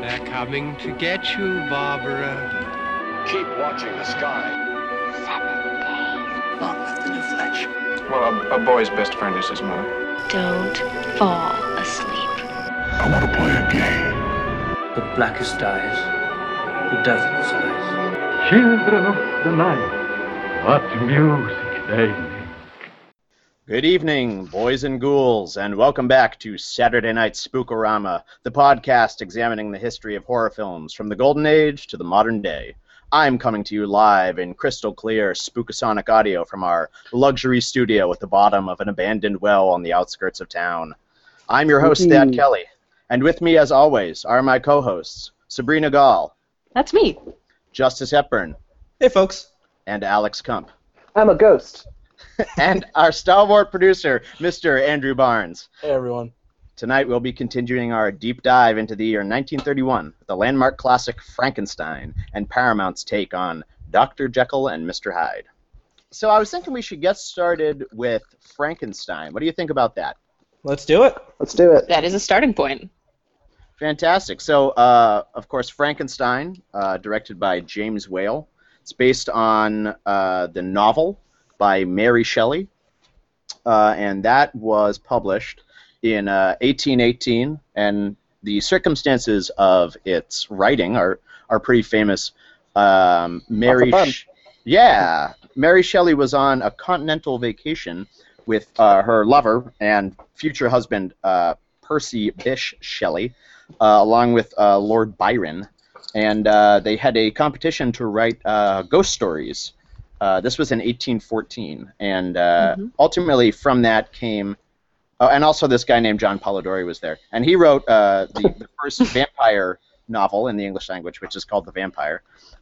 They're coming to get you, Barbara. Keep watching the sky. Monmouth, the new Fletch. Well, a, a boy's best friend is his mother. Don't fall asleep. I want to play a game. The blackest eyes, the devil's eyes. Children of the night, what music they make. Good evening, boys and ghouls, and welcome back to Saturday Night Spook-O-Rama, the podcast examining the history of horror films from the Golden Age to the modern day. I'm coming to you live in crystal clear spookasonic audio from our luxury studio at the bottom of an abandoned well on the outskirts of town. I'm your host, Thad Kelly, and with me, as always, are my co-hosts, Sabrina Gall, That's me. Justice Hepburn, Hey, folks. and Alex Kump. I'm a ghost. and our stalwart producer, Mr. Andrew Barnes. Hey, everyone. Tonight we'll be continuing our deep dive into the year 1931 the landmark classic Frankenstein and Paramount's take on Dr. Jekyll and Mr. Hyde. So I was thinking we should get started with Frankenstein. What do you think about that? Let's do it. Let's do it. That is a starting point. Fantastic. So, uh, of course, Frankenstein, uh, directed by James Whale. It's based on uh, the novel by Mary Shelley, uh, and that was published in uh, 1818. And the circumstances of its writing are are pretty famous. Um, Mary. Sh- yeah, Mary Shelley was on a continental vacation with uh, her lover and future husband uh, Percy Bysshe Shelley, uh, along with uh, Lord Byron, and uh, they had a competition to write uh, ghost stories. Uh, this was in 1814, and uh, ultimately from that came, oh, and also this guy named John Polidori was there, and he wrote uh, the, the first vampire novel in the English language, which is called The Vampyre.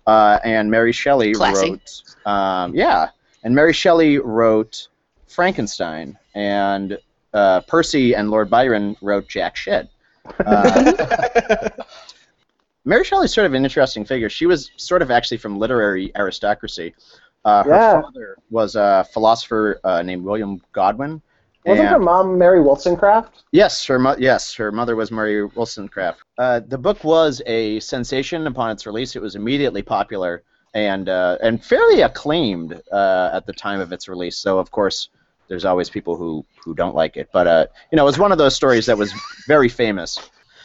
Uh, and Mary Shelley Classy. wrote, um, yeah, and Mary Shelley wrote Frankenstein, and uh, Percy and Lord Byron wrote Jack. Uh, Mary Shelley's sort of an interesting figure. She was sort of actually from literary aristocracy. Uh, her Yeah. father was a philosopher uh, named William Godwin. Wasn't and- her mom Mary Wollstonecraft? Yes, her mo- yes, her mother was Mary Wollstonecraft. Uh, the book was a sensation upon its release. It was immediately popular and uh, and fairly acclaimed uh, at the time of its release. So of course, there's always people who who don't like it, but uh, you know, it was one of those stories that was very famous.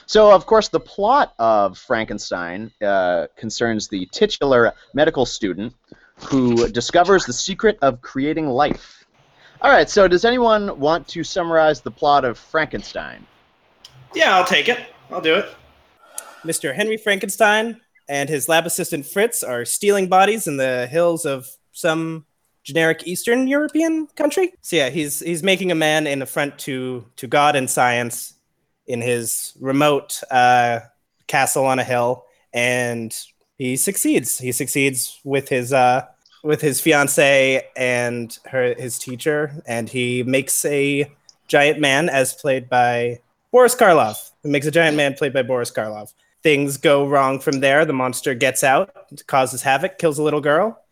So of course, the plot of Frankenstein uh, concerns the titular medical student who discovers the secret of creating life. All right, so does anyone want to summarize the plot of Frankenstein? Yeah, I'll take it. I'll do it. Mr. Henry Frankenstein and his lab assistant Fritz are stealing bodies in the hills of some generic Eastern European country. So yeah, he's he's making a man in affront to to God and science in his remote uh, castle on a hill, and he succeeds. He succeeds with his uh, with his fiance and her his teacher, and he makes a giant man as played by Boris Karloff. Who makes a giant man played by Boris Karloff. Things go wrong from there. The monster gets out, causes havoc, kills a little girl,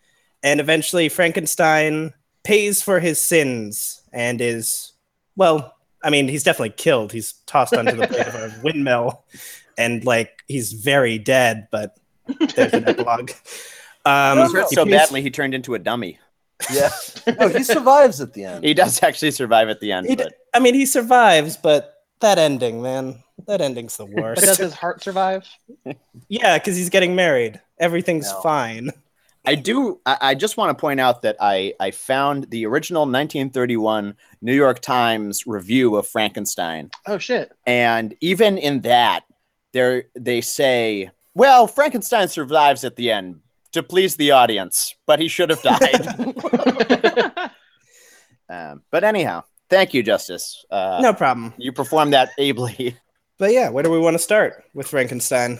and eventually Frankenstein pays for his sins and is well. I mean, he's definitely killed. He's tossed onto the blade of a windmill, and like he's very dead. But there's an epilogue. Um, He was hurt so badly he turned into a dummy. Yeah. No, he survives at the end. He does actually survive at the end, He d- but I mean, he survives, but that ending, man, that ending's the worst. But does his heart survive? yeah, because he's getting married. Everything's No. fine. I do. I, I just want to point out that I I found the original 1931 New York Times review of Frankenstein, Oh shit. and even in that, they they say, well, Frankenstein survives at the end to please the audience, but he should have died. um, but anyhow, thank you, Justice. Uh, no problem. you performed that ably. But yeah, where do we want to start with Frankenstein?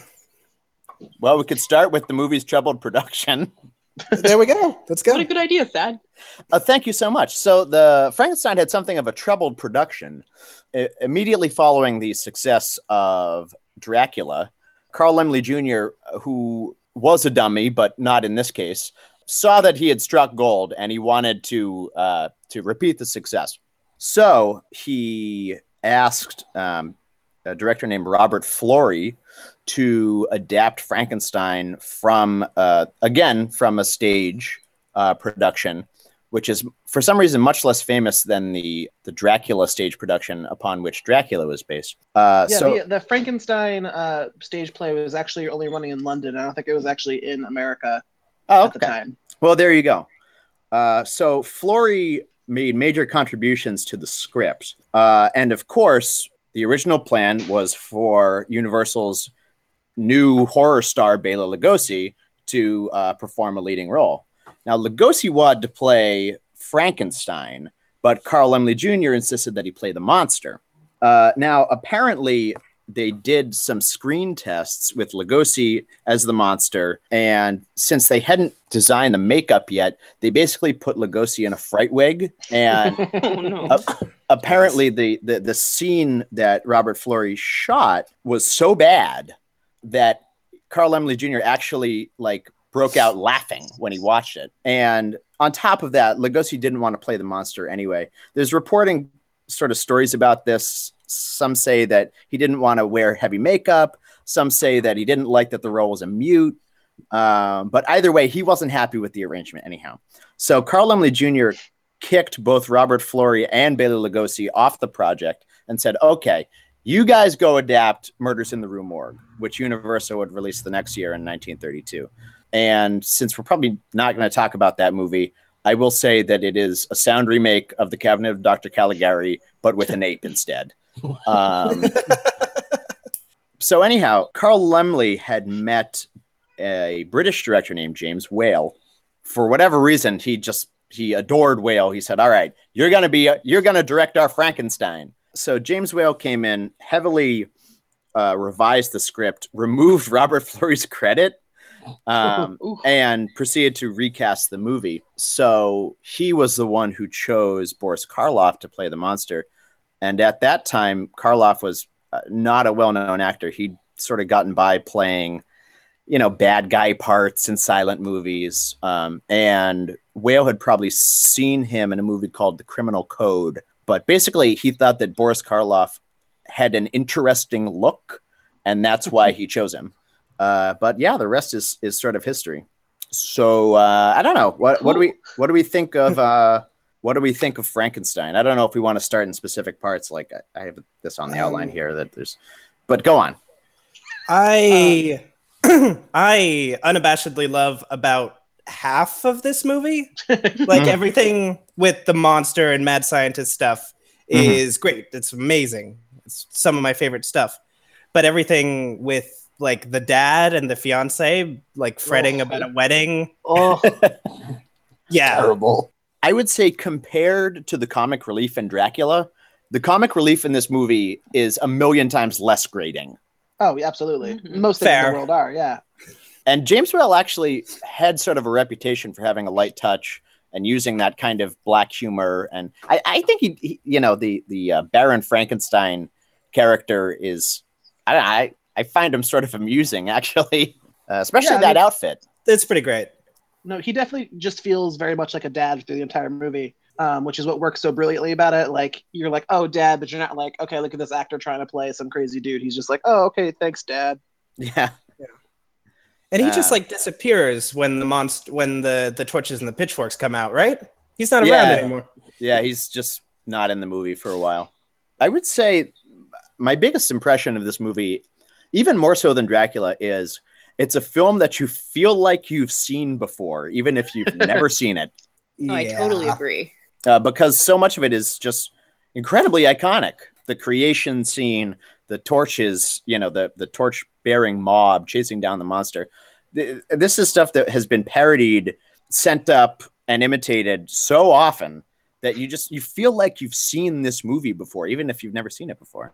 Well, we could start with the movie's troubled production. there we go. Let's go. What a good idea, Thad. Uh, thank you so much. So the Frankenstein had something of a troubled production. I- immediately following the success of Dracula, Carl Laemmle Jr., who was a dummy, but not in this case, saw that he had struck gold and he wanted to uh, to repeat the success. So he asked um, a director named Robert Florey to adapt Frankenstein from uh, again from a stage uh, production, which is for some reason much less famous than the the Dracula stage production upon which Dracula was based. Uh, yeah, so the, the Frankenstein uh, stage play was actually only running in London. I don't think it was actually in America oh, at the time. Well, there you go. Uh, so Florey made major contributions to the script, uh, and of course, the original plan was for Universal's new horror star Bela Lugosi to uh, perform a leading role. Now, Lugosi wanted to play Frankenstein, but Carl Laemmle Jr. insisted that he play the monster. Uh, now, apparently, they did some screen tests with Lugosi as the monster, and since they hadn't designed the makeup yet, they basically put Lugosi in a fright wig. And Oh, no. apparently, the, the the scene that Robert Florey shot was so bad that Carl Laemmle Jr. actually like broke out laughing when he watched it. And on top of that, Lugosi didn't want to play the monster anyway. There's reporting sort of stories about this. Some say that he didn't want to wear heavy makeup. Some say that he didn't like that the role was a mute. Um, but either way, he wasn't happy with the arrangement anyhow. So Carl Laemmle Jr. kicked both Robert Florey and Bela Lugosi off the project and said, "Okay, you guys go adapt Murders in the Rue Morgue, which Universal would release the next year in 1932." And since we're probably not going to talk about that movie, I will say that it is a sound remake of The Cabinet of Dr. Caligari, but with an ape instead. Um, so anyhow, Carl Laemmle had met a British director named James Whale. For whatever reason, he just he adored Whale. He said, "All right, you're gonna be you're gonna direct our Frankenstein." So James Whale came in, heavily uh, revised the script, removed Robert Florey's credit, um, and proceeded to recast the movie. So he was the one who chose Boris Karloff to play the monster. And at that time, Karloff was uh, not a well-known actor. He'd sort of gotten by playing, you know, bad guy parts in silent movies. Um, and Whale had probably seen him in a movie called The Criminal Code. But basically, he thought that Boris Karloff had an interesting look, and that's why he chose him. Uh, but yeah, the rest is is sort of history. So uh, I don't know what what do we what do we think of uh, what do we think of Frankenstein? I don't know if we want to start in specific parts. Like I, I have this on the outline here that there's, but go on. I I unabashedly love about half of this movie. like everything with the monster and mad scientist stuff Mhm. is great. It's amazing. It's some of my favorite stuff. But everything with like the dad and the fiance like fretting Oh. about a wedding. Oh, Yeah. Terrible. I would say compared to the comic relief in Dracula, the comic relief in this movie is a million times less grating. oh, yeah, absolutely. Mhm. Most things in the world are, yeah. And James Whale actually had sort of a reputation for having a light touch and using that kind of black humor. And I, I think he, he, you know, the the uh, Baron Frankenstein character is, I, don't know, I I find him sort of amusing actually, uh, especially Yeah, I that mean- outfit. It's pretty great. No, he definitely just feels very much like a dad through the entire movie, um, which is what works so brilliantly about it. Like you're like, oh, dad, but you're not like, okay, look at this actor trying to play some crazy dude. He's just like, oh, okay, thanks, dad. Yeah, And he just Uh, like disappears when the monster when the the torches and the pitchforks come out, right? He's not Yeah. around anymore. yeah, he's just not in the movie for a while. I would say my biggest impression of this movie, even more so than Dracula, is it's a film that you feel like you've seen before, even if you've never seen it. Oh, I totally agree. uh, because so much of it is just incredibly iconic. The creation scene, the torches, you know, the the torch bearing mob chasing down the monster. This is stuff that has been parodied, sent up, and imitated so often that you just you feel like you've seen this movie before, even if you've never seen it before.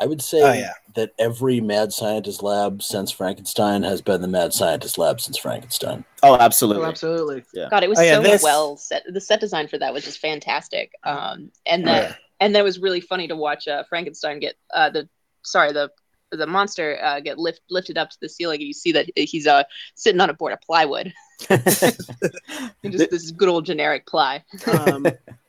I would say Oh, yeah. that every mad scientist lab since Frankenstein has been the mad scientist lab since Frankenstein. Oh, Oh, absolutely. absolutely. God, it was Oh, yeah, so this- well set. The set design for that was just fantastic. Um, and Oh, that yeah. and that was really funny to watch uh, Frankenstein get uh, the sorry the the monster uh, get lift, lifted up to the ceiling and you see that he's uh, sitting on a board of plywood. And just this good old generic ply. Um,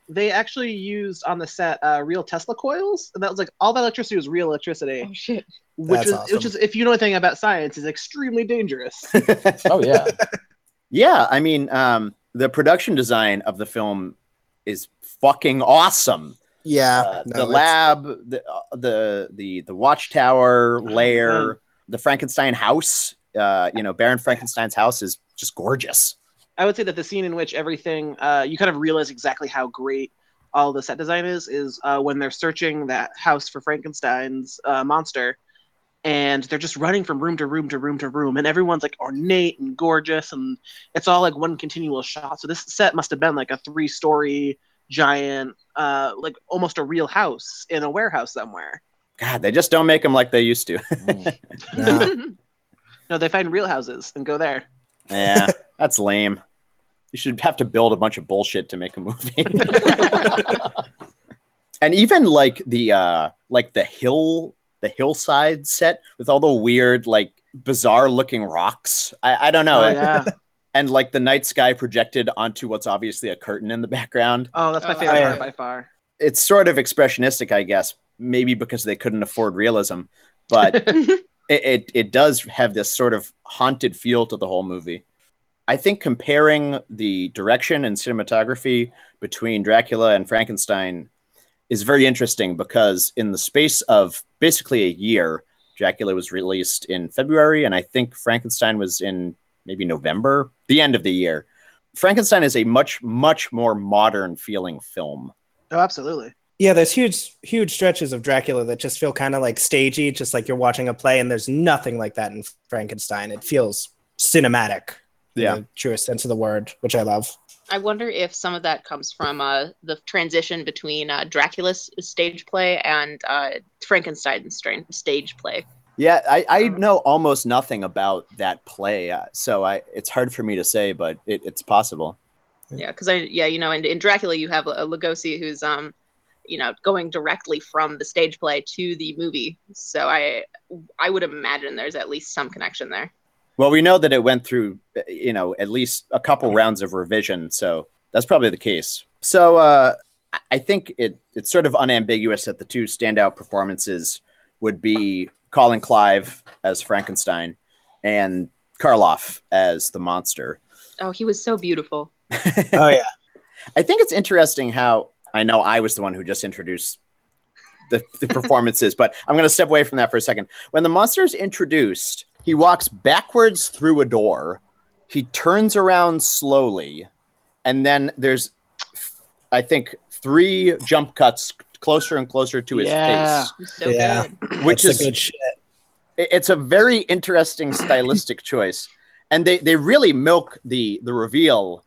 they actually used on the set uh, real Tesla coils, and that was like all that electricity was real electricity. Oh shit! Which That's is awesome. which is if you know anything about science, is extremely dangerous. Oh yeah. Yeah, I mean, um, the production design of the film is fucking awesome. Yeah, Uh, no, the it's- lab, the uh, the the the watchtower lair, the Frankenstein house. Uh, you know, Baron Frankenstein's house is just gorgeous. I would say that the scene in which everything uh, you kind of realize exactly how great all the set design is is uh, when they're searching that house for Frankenstein's uh, monster, and they're just running from room to room to room to room, and everyone's like ornate and gorgeous, and it's all like one continual shot. So this set must have been like a three-story giant, uh, like almost a real house in a warehouse somewhere. God, they just don't make them like they used to. no. No, they find real houses and go there. Yeah, that's lame. You should have to build a bunch of bullshit to make a movie. and even like the uh like the hill the hillside set with all the weird like bizarre looking rocks. I, I don't know. Oh, yeah. And like the night sky projected onto what's obviously a curtain in the background. Oh, that's my Oh, favorite yeah. part by far. It's sort of expressionistic, I guess, maybe because they couldn't afford realism, but it, it it does have this sort of haunted feel to the whole movie. I think comparing the direction and cinematography between Dracula and Frankenstein is very interesting because in the space of basically a year, Dracula was released in February, and I think Frankenstein was in maybe November, the end of the year. Frankenstein is a much, much more modern feeling film. Oh, absolutely. Yeah, there's huge, huge stretches of Dracula that just feel kind of like stagey, just like you're watching a play, and there's nothing like that in Frankenstein. It feels cinematic, in Yeah. the truest sense of the word, which I love. I wonder if some of that comes from uh, the transition between uh, Dracula's stage play and uh, Frankenstein's stra- stage play. Yeah, I, I know almost nothing about that play, uh, so I it's hard for me to say, but it, it's possible. Yeah, because I yeah you know in, in Dracula you have a Lugosi who's um you know going directly from the stage play to the movie, so I I would imagine there's at least some connection there. Well, we know that it went through, you know, at least a couple rounds of revision, so that's probably the case. So uh, I- I think it it's sort of unambiguous that the two standout performances would be Colin Clive as Frankenstein and Karloff as the monster. Oh, he was so beautiful. Oh yeah, I think it's interesting how I know I was the one who just introduced the, the performances, but I'm going to step away from that for a second. When the monster is introduced, he walks backwards through a door, he turns around slowly, and then there's, I think, three jump cuts closer and closer to his Yeah. face, so Yeah. good. which That's is good shit. it's a very interesting stylistic choice and they they really milk the the reveal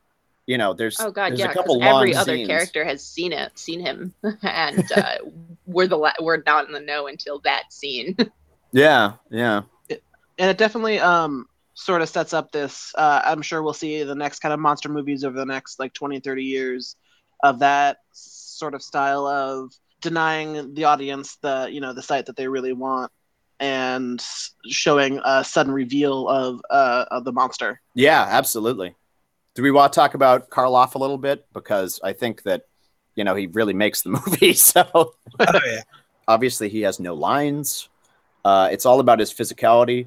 you know there's Oh god, there's yeah, a because couple long every other scenes. character has seen it, seen him, and uh, we're the la- we're not in the know until that scene. yeah yeah and it definitely um sort of sets up this uh, i'm sure we'll see the next kind of monster movies over the next like 20 30 years of that sort of style of denying the audience the you know the sight that they really want and showing a sudden reveal of uh of the monster yeah absolutely do we want to talk about karloff a little bit? Because i think that you know he really makes the movie so. Oh yeah. obviously he has no lines. Uh, it's all about his physicality.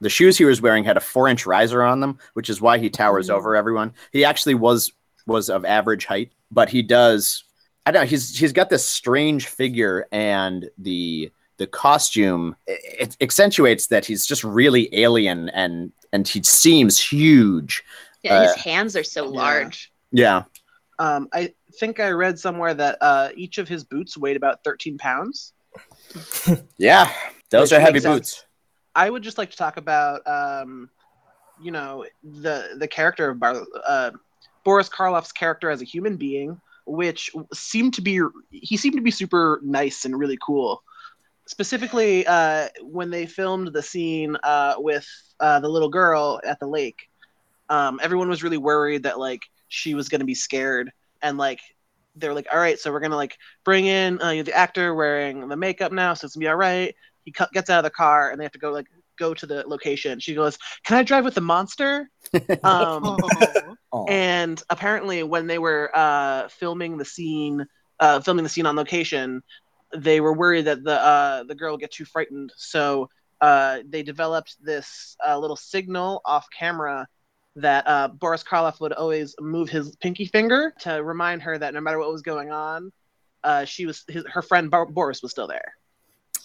The shoes he was wearing had a four inch riser on them which is why he towers Mm. over everyone. He actually was was of average height but he does i don't know he's he's got this strange figure and the the costume it, it accentuates that he's just really alien and and he seems huge yeah, his Uh, hands are so yeah. large. yeah um i think i read somewhere that uh each of his boots weighed about 13 pounds yeah those Which are heavy makes sense. boots I would just like to talk about, um, you know, the the character of Bar- uh, Boris Karloff's character as a human being, which seemed to be he seemed to be super nice and really cool. Specifically, uh, when they filmed the scene uh, with uh, the little girl at the lake, um, everyone was really worried that like she was going to be scared and like they're like, all right, so we're gonna like bring in uh, the actor wearing the makeup now, so it's gonna be all right he cu- gets out of the car and they have to go like go to the location. She goes, "Can I drive with the monster?" Um. And apparently, when they were uh, filming the scene, uh, filming the scene on location, they were worried that the uh, the girl would get too frightened. So uh, they developed this uh, little signal off camera that uh, Boris Karloff would always move his pinky finger to remind her that no matter what was going on, uh, she was his, her friend Bar- Boris was still there.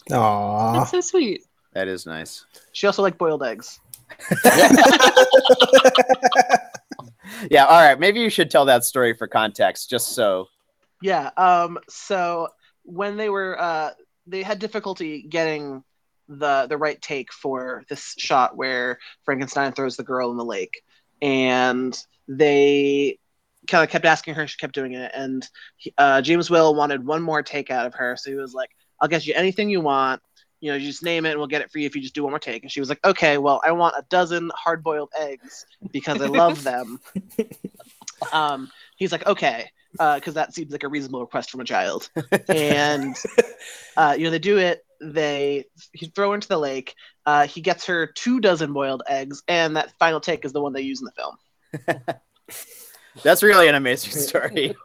Aww. That's so sweet. That is nice. She also liked boiled eggs. Yeah, all right. Maybe you should tell that story for context, just so. Yeah. Um. So when they were, uh, they had difficulty getting the the right take for this shot where Frankenstein throws the girl in the lake, and they kind of kept asking her. She kept doing it, and uh, James Whale wanted one more take out of her, so he was like, "I'll get you anything you want." You know, you just name it and we'll get it for you if you just do one more take. And she was like, okay, well, I want a dozen hard boiled eggs because I love them. um, he's like, okay, because that seems like a reasonable request from a child. And uh, you know, they do it. They he throw her into the lake. Uh, he gets her two dozen boiled eggs, and that final take is the one they use in the film. That's really an amazing story.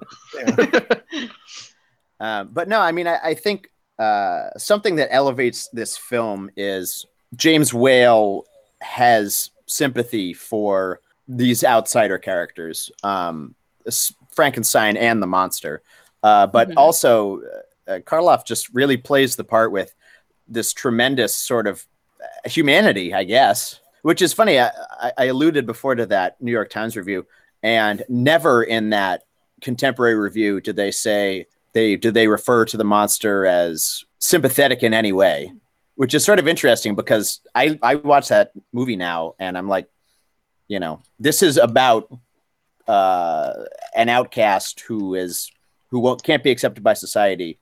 um, but no, I mean, I, I think uh, something that elevates this film is James Whale has sympathy for these outsider characters, um, Frankenstein and the monster. Uh, but Mhm. also, uh, Karloff just really plays the part with this tremendous sort of uh, humanity, I guess. Which is funny. I, I- alluded before to that New York Times review, and never in that contemporary review did they say they did they refer to the monster as sympathetic in any way, which is sort of interesting because I I watch that movie now and I'm like, you know, this is about uh, an outcast who is who won't, can't be accepted by society,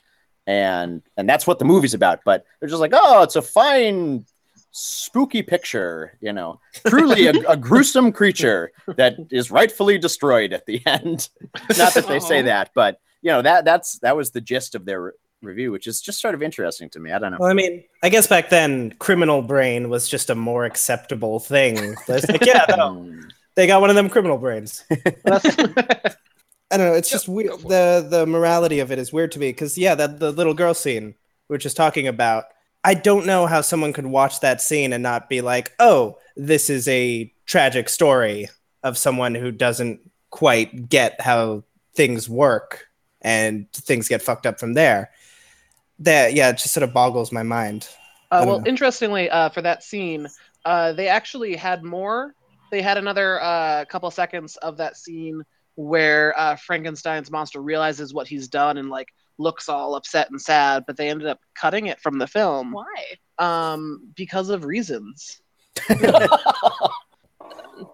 and and that's what the movie's about. But they're just like, oh, it's a fine spooky picture, you know, truly a, a gruesome creature that is rightfully destroyed at the end. Not that they say that, but you know that that's that was the gist of their review, which is just sort of interesting to me. I don't know. Well, I mean, I guess back then, criminal brain was just a more acceptable thing. Like, yeah, no, they got one of them criminal brains. I don't know. It's just weird. the The morality of it is weird to me because yeah, that the little girl scene we are just talking about. I don't know how someone could watch that scene and not be like, "Oh, this is a tragic story of someone who doesn't quite get how things work and things get fucked up from there." That yeah, it just sort of boggles my mind. Uh, well, know. interestingly, uh, for that scene, uh, they actually had more. They had another uh, couple seconds of that scene where uh, Frankenstein's monster realizes what he's done and like looks all upset and sad, but they ended up cutting it from the film Why? um, because of reasons.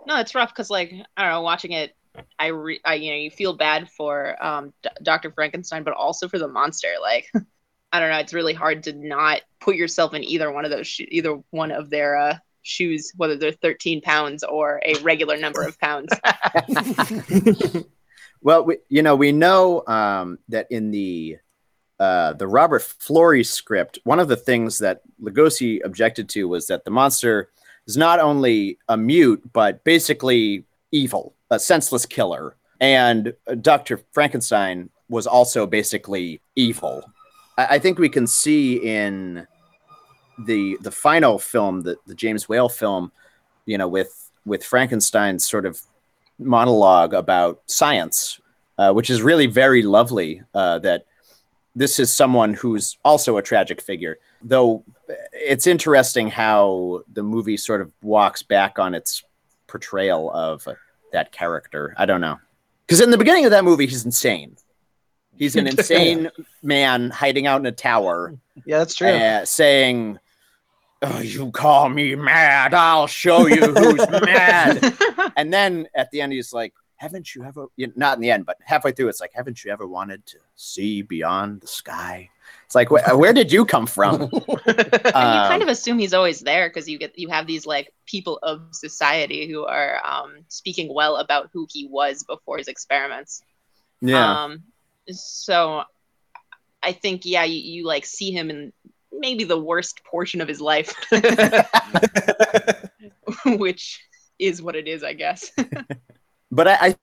No, it's rough because like I don't know, watching it, I, re- I you know you feel bad for um D- Dr. Frankenstein, but also for the monster. Like I don't know, it's really hard to not put yourself in either one of those sho- either one of their uh, shoes, whether they're 13 pounds or a regular number of pounds. Well, we, you know, we know um, that in the uh, the Robert Florey script, one of the things that Lugosi objected to was that the monster is not only a mute, but basically evil, a senseless killer. And uh, Dr. Frankenstein was also basically evil. I, I think we can see in the the final film, the, the James Whale film, you know, with with Frankenstein's sort of monologue about science, uh, which is really very lovely. Uh, that this is someone who's also a tragic figure, though. It's interesting how the movie sort of walks back on its portrayal of that character. I don't know, because in the beginning of that movie, he's insane. He's an insane man hiding out in a tower, Yeah, that's true. uh, saying, oh, "You call me mad? I'll show you who's mad." and then at the end, he's like, "Haven't you ever?" You not in the end, but halfway through, it's like, "Haven't you ever wanted to see beyond the sky?" It's like, wh- where did you come from? and you Um, kind of assume he's always there because you get you have these like people of society who are um, speaking well about who he was before his experiments. yeah, Um, so I think yeah, you, you like see him in maybe the worst portion of his life, which is what it is, I guess. but I, I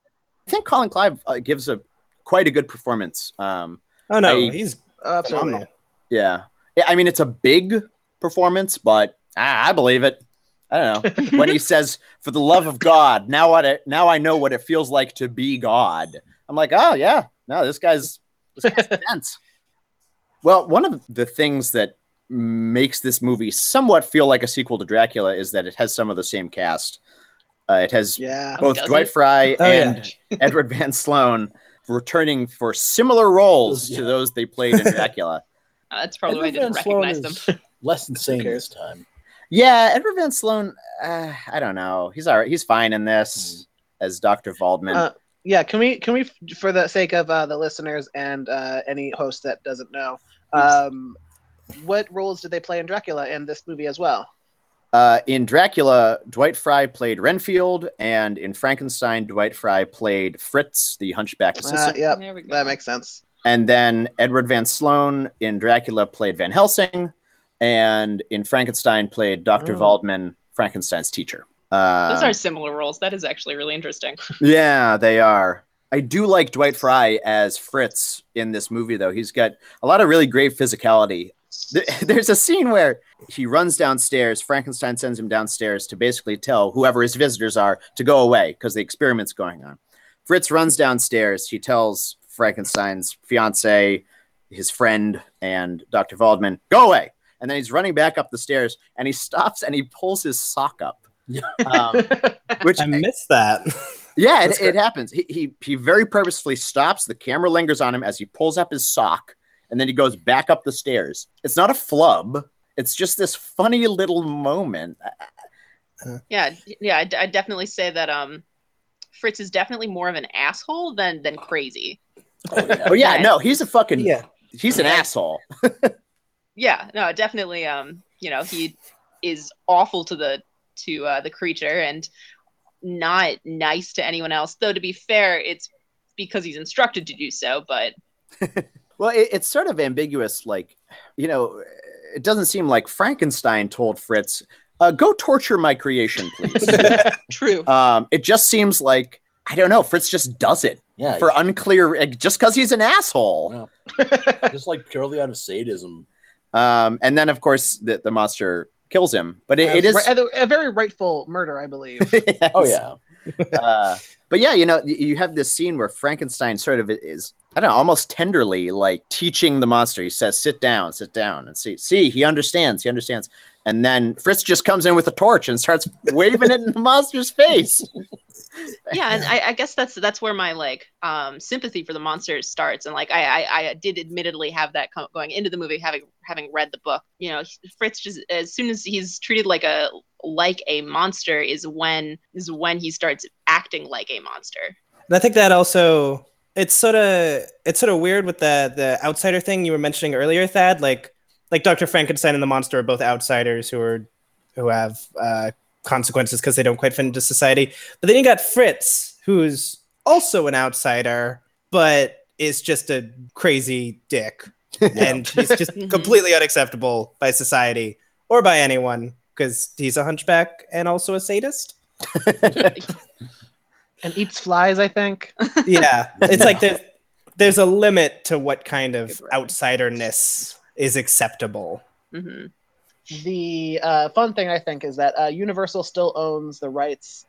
think Colin Clive uh, gives a quite a good performance. Um, Oh no, I- he's Absolutely. phenomenal. yeah, yeah. I mean, it's a big performance, but I, I believe it. I don't know when he says, "For the love of God, now what? It, now I know what it feels like to be God." I'm like, oh yeah, no, this guy's this guy's intense. Well, one of the things that makes this movie somewhat feel like a sequel to Dracula is that it has some of the same cast. Uh, it has Yeah. both does Dwight it? Frye Oh, yeah. and Edward Van Sloan returning for similar roles to those they played in Dracula. Uh, that's probably why I didn't Van Sloan recognize them. Less insane cares? this time. yeah, Edward Van Sloan. Uh, I don't know. He's all right. He's fine in this as Doctor Waldman. Uh, Yeah, can we can we for the sake of uh, the listeners and uh, any host that doesn't know, um, what roles did they play in Dracula in this movie as well? Uh, in Dracula, Dwight Frye played Renfield, and in Frankenstein, Dwight Frye played Fritz, the hunchback Uh, assistant. yep, There that makes sense. And then Edward Van Sloan in Dracula played Van Helsing, and in Frankenstein played Dr. Oh. Waldman, Frankenstein's teacher. Uh, Those are similar roles. That is actually really interesting. yeah, they are. I do like Dwight Frye as Fritz in this movie, though. He's got a lot of really great physicality. There- There's a scene where he runs downstairs. Frankenstein sends him downstairs to basically tell whoever his visitors are to go away because the experiment's going on. Fritz runs downstairs. He tells Frankenstein's fiance, his friend, and Dr. Waldman, go away. And then he's running back up the stairs and he stops and he pulls his sock up. Um, which I missed that. yeah, it, it happens. He, he he very purposefully stops. The camera lingers on him as he pulls up his sock, and then he goes back up the stairs. It's not a flub. It's just this funny little moment. Yeah, yeah, I, I definitely say that um, Fritz is definitely more of an asshole than than crazy. Oh yeah, no, he's a fucking yeah. he's an asshole. Yeah, no, definitely. Um, you know, he is awful to the to uh, the creature and not nice to anyone else. Though to be fair, it's because he's instructed to do so. But Well, it, it's sort of ambiguous. Like, you know, it doesn't seem like Frankenstein told Fritz, uh, "Go torture my creation, please." true. um, it just seems like I don't know. Fritz just does it Yeah, for unclear, just because he's an asshole. just like purely out of sadism. Um, and then, of course, the, the monster kills him. But it, it is a, a very rightful murder, I believe. Oh yeah, uh, but yeah, you know, you have this scene where Frankenstein sort of is, I don't know, almost tenderly like teaching the monster. He says, "Sit down, sit down," and see, see, he understands, he understands. And then Fritz just comes in with a torch and starts waving it in the monster's face. yeah, and I, I guess that's that's where my like um sympathy for the monster starts. And like I I, I did admittedly have that co- going into the movie, having having read the book. You know, Fritz just as soon as he's treated like a like a monster is when is when he starts acting like a monster. And I think that also it's sort of it's sort of weird with the the outsider thing you were mentioning earlier, Thad. Like like Dr. Frankenstein and the monster are both outsiders who are who have uh, consequences because they don't quite fit into society. But then you got Fritz, who's also an outsider, but is just a crazy dick, and he's just completely unacceptable by society or by anyone because he's a hunchback and also a sadist. and eats flies, I think. yeah it's like there's, there's a limit to what kind of outsiderness is acceptable hmm The uh, fun thing I think is that uh, Universal still owns the rights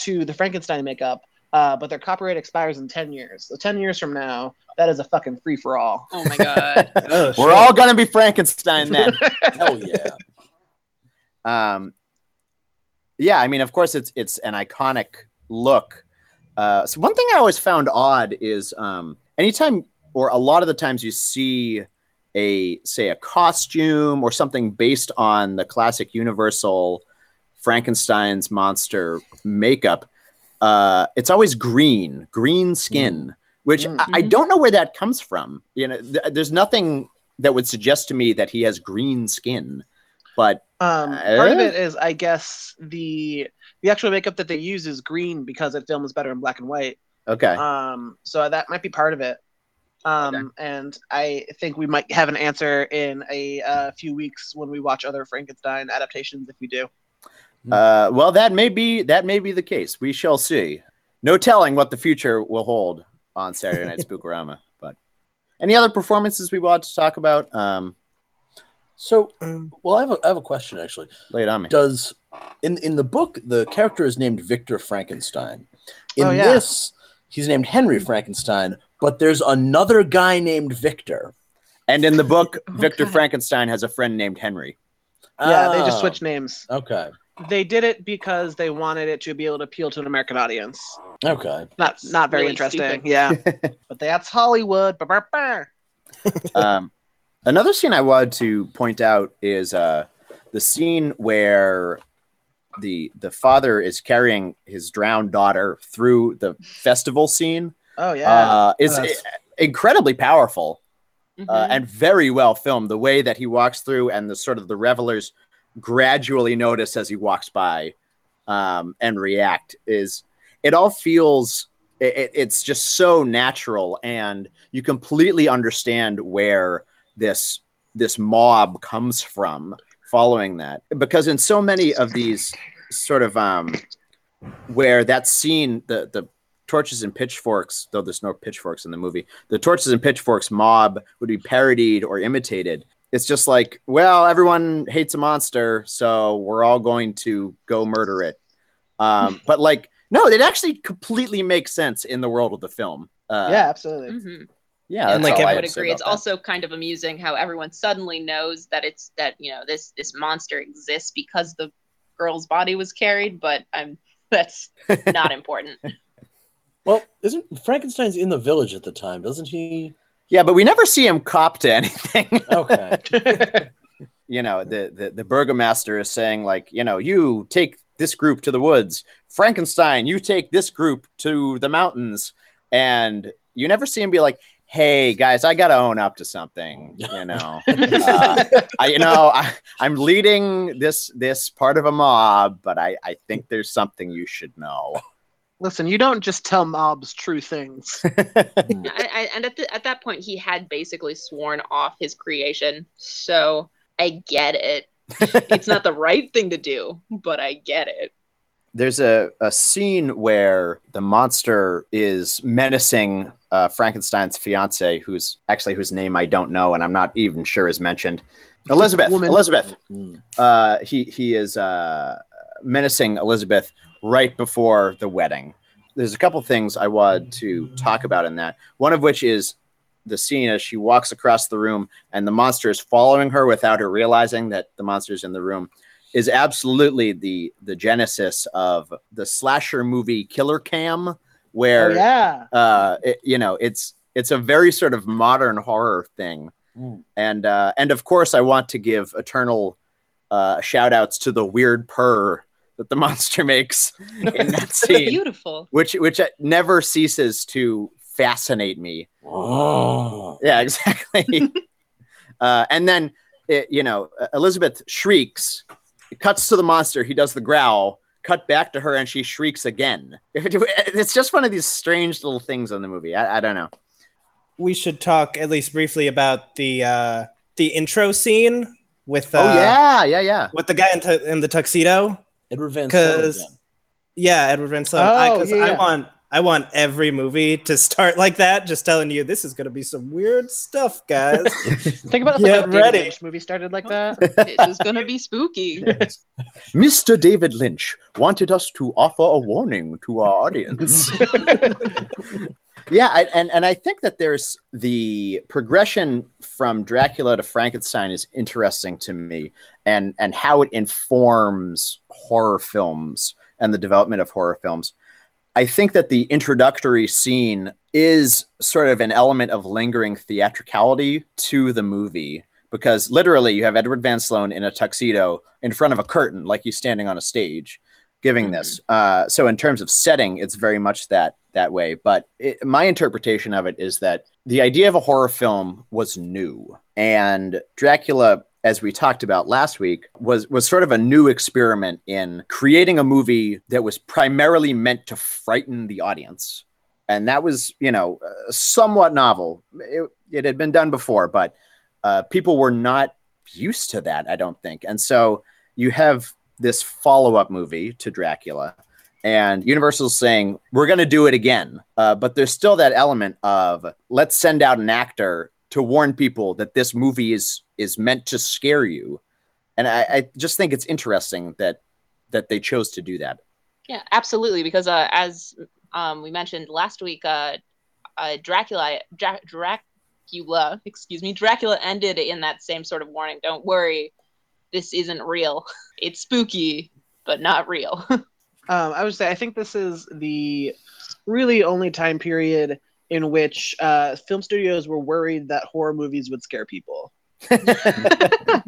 to the Frankenstein makeup, uh, but their copyright expires in ten years. So ten years from now, that is a fucking free for all. Oh my god. oh, We're all gonna be Frankenstein then. hell yeah. um, yeah, I mean, of course, it's it's an iconic look. Uh, so one thing I always found odd is um, anytime or a lot of the times you see a say a costume or something based on the classic Universal Frankenstein's monster makeup, uh, it's always green, green skin, which I, I don't know where that comes from. You know, th- there's nothing that would suggest to me that he has green skin, but Um, part of Uh? it is, I guess, the the actual makeup that they use is green because it films better in black and white. okay. Um, so that might be part of it. Um, and I think we might have an answer in a uh, few weeks when we watch other Frankenstein adaptations. If we do, Uh, well, that may be that may be the case. We shall see. no telling what the future will hold on Saturday Night Spook-O-Rama. But any other performances we want to talk about? Um, So, well, I have a, I have a question actually. lay it on me. Does in in the book the character is named Victor Frankenstein? In Oh, yeah. this, he's named Henry Frankenstein, but there's another guy named Victor. And in the book, Victor Frankenstein has a friend named Henry. Yeah, they just Oh, switched names. Okay. They did it because they wanted it to be able to appeal to an American audience. Okay. Not not very Really interesting. stupid. Yeah, but that's Hollywood. Um, another scene I wanted to point out is uh, the scene where the the father is carrying his drowned daughter through the festival scene. Oh yeah. Uh, is That's- incredibly powerful Mhm. uh, and very well filmed. The way that he walks through and the sort of the revelers gradually notice as he walks by um, and react is it all feels it, it- it's just so natural and you completely understand where this this mob comes from following that because in so many of these sort of um where that scene the the torches and pitchforks though there's no pitchforks in the movie the torches and pitchforks mob would be parodied or imitated it's just like well everyone hates a monster so we're all going to go murder it um but like no it actually completely makes sense in the world of the film uh yeah, absolutely. Mhm. Yeah And, like, all I I would agree. It's that. also kind of amusing how everyone suddenly knows that it's that you know this this monster exists because the girl's body was carried, but I'm that's not important. Well, isn't Frankenstein's in the village at the time? Doesn't he? yeah but we never see him cop to anything Okay. you know the, the the burgomaster is saying like you know you take this group to the woods frankenstein you take this group to the mountains and you never see him be like hey guys i gotta own up to something you know uh, I, you know I, i'm leading this this part of a mob but i i think there's something you should know Listen, you don't just tell mobs true things. I, I, and at, the, at that point, he had basically sworn off his creation. So I get it. It's not the right thing to do, but I get it. there's a, a scene where the monster is menacing uh, Frankenstein's fiance, who's actually whose name I don't know, and I'm not even sure is mentioned. Elizabeth. Woman. Elizabeth. Mm. Uh, he he is uh, menacing Elizabeth right before the wedding. There's a couple things I wanted to talk about in that. One of which is the scene as she walks across the room and the monster is following her without her realizing that the monster's in the room is absolutely the the genesis of the slasher movie Killer Cam, where oh yeah. uh, it- you know it's it's a very sort of modern horror thing, Mm. and uh, and of course I want to give eternal uh, shout outs to the weird purr that the monster makes in that scene, Beautiful. which which never ceases to fascinate me. Oh. Yeah, exactly. uh, and then, it, you know, Elizabeth shrieks, it cuts to the monster. He does the growl, cut back to her, and she shrieks again. It's just one of these strange little things in the movie. I, I don't know. we should talk at least briefly about the uh, the intro scene with uh, oh, yeah, yeah, yeah. with the guy in, tu- in the tuxedo. Edward Van Sloan 'Cause- Yeah, Edward Van Sloan. Oh, Because yeah, I want I want every movie to start like that, just telling you this is going to be some weird stuff, guys. Think about if Get like, a David ready. Lynch movie started like that. This is going to be spooky. Mr. David Lynch wanted us to offer a warning to our audience. yeah, I, and and I think that there's the progression from Dracula to Frankenstein is interesting to me, and and how it informs horror films and the development of horror films. I think that the introductory scene is sort of an element of lingering theatricality to the movie because literally you have Edward Van Sloan in a tuxedo in front of a curtain, like he's standing on a stage, giving this. Uh, so in terms of setting, it's very much that that way. But it, my interpretation of it is that the idea of a horror film was new, and Dracula. As we talked about last week, was was sort of a new experiment in creating a movie that was primarily meant to frighten the audience, and that was, you know, somewhat novel. It, it had been done before, but uh, people were not used to that, I don't think. And so you have this follow up movie to Dracula, and Universal's saying we're going to do it again, uh, but there's still that element of let's send out an actor to warn people that this movie is is meant to scare you, and I, I just think it's interesting that that they chose to do that. Yeah, absolutely. Because uh, as um, we mentioned last week, uh, uh, Dracula, Dra- Dracula, excuse me, Dracula ended in that same sort of warning. Don't worry, this isn't real. It's spooky, but not real. Um, I would say I think this is the really only time period in which uh, film studios were worried that horror movies would scare people.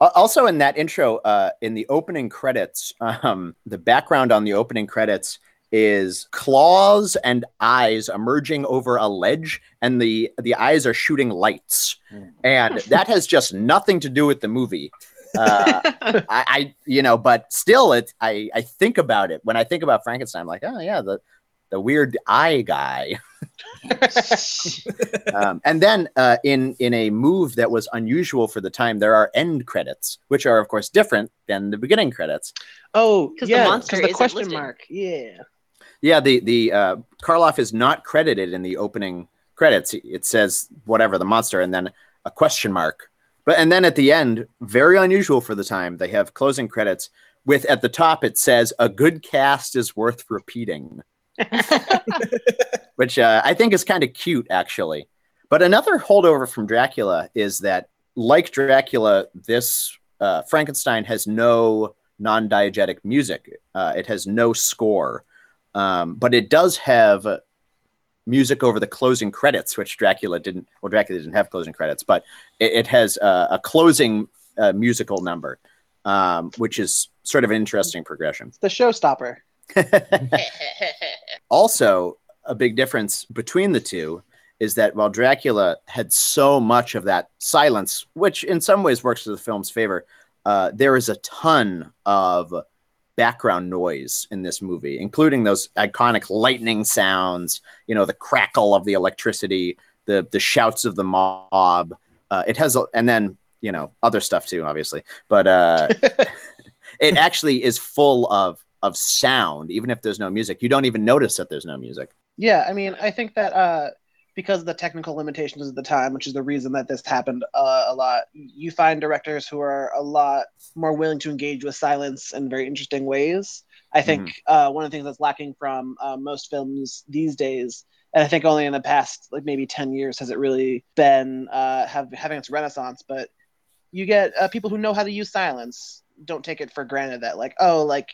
Al- Also, in that intro, uh, in the opening credits, um, the background on the opening credits is claws and eyes emerging over a ledge, and the the eyes are shooting lights, and that has just nothing to do with the movie. Uh, I, I, you know, but still, it. I, I think about it when I think about Frankenstein. I'm like, oh yeah, the the weird eye guy. um, and then uh, in in a move that was unusual for the time, there are end credits, which are of course different than the beginning credits. Oh, 'Cause the yeah, monster the question listed. mark. Yeah. Yeah, the the uh, Karloff is not credited in the opening credits. It says whatever the monster, and then a question mark. But and then at the end, very unusual for the time, they have closing credits with at the top it says a good cast is worth repeating, which uh, I think is kind of cute actually. But another holdover from Dracula is that, like Dracula, this uh, Frankenstein has no non-diegetic music. Uh, it has no score, um, but it does have music over the closing credits, which Dracula didn't. Well, Dracula didn't have closing credits, but it, it has uh, a closing uh, musical number, um, which is sort of an interesting progression. It's the showstopper. Also, a big difference between the two is that while Dracula had so much of that silence, which in some ways works to the film's favor, uh, there is a ton of background noise in this movie, including those iconic lightning sounds, you know, the crackle of the electricity, the the shouts of the mob. Uh, it has, a, and then you know other stuff too, obviously, but uh, it actually is full of of sound, even if there's no music. You don't even notice that there's no music. Yeah, I mean, I think that uh, because of the technical limitations of the time, which is the reason that this happened uh, a lot, you find directors who are a lot more willing to engage with silence in very interesting ways. I think uh, one of the things that's lacking from uh, most films these days, and I think only in the past like maybe ten years has it really been uh, have having its renaissance. But you get uh, people who know how to use silence. Don't take it for granted that like oh like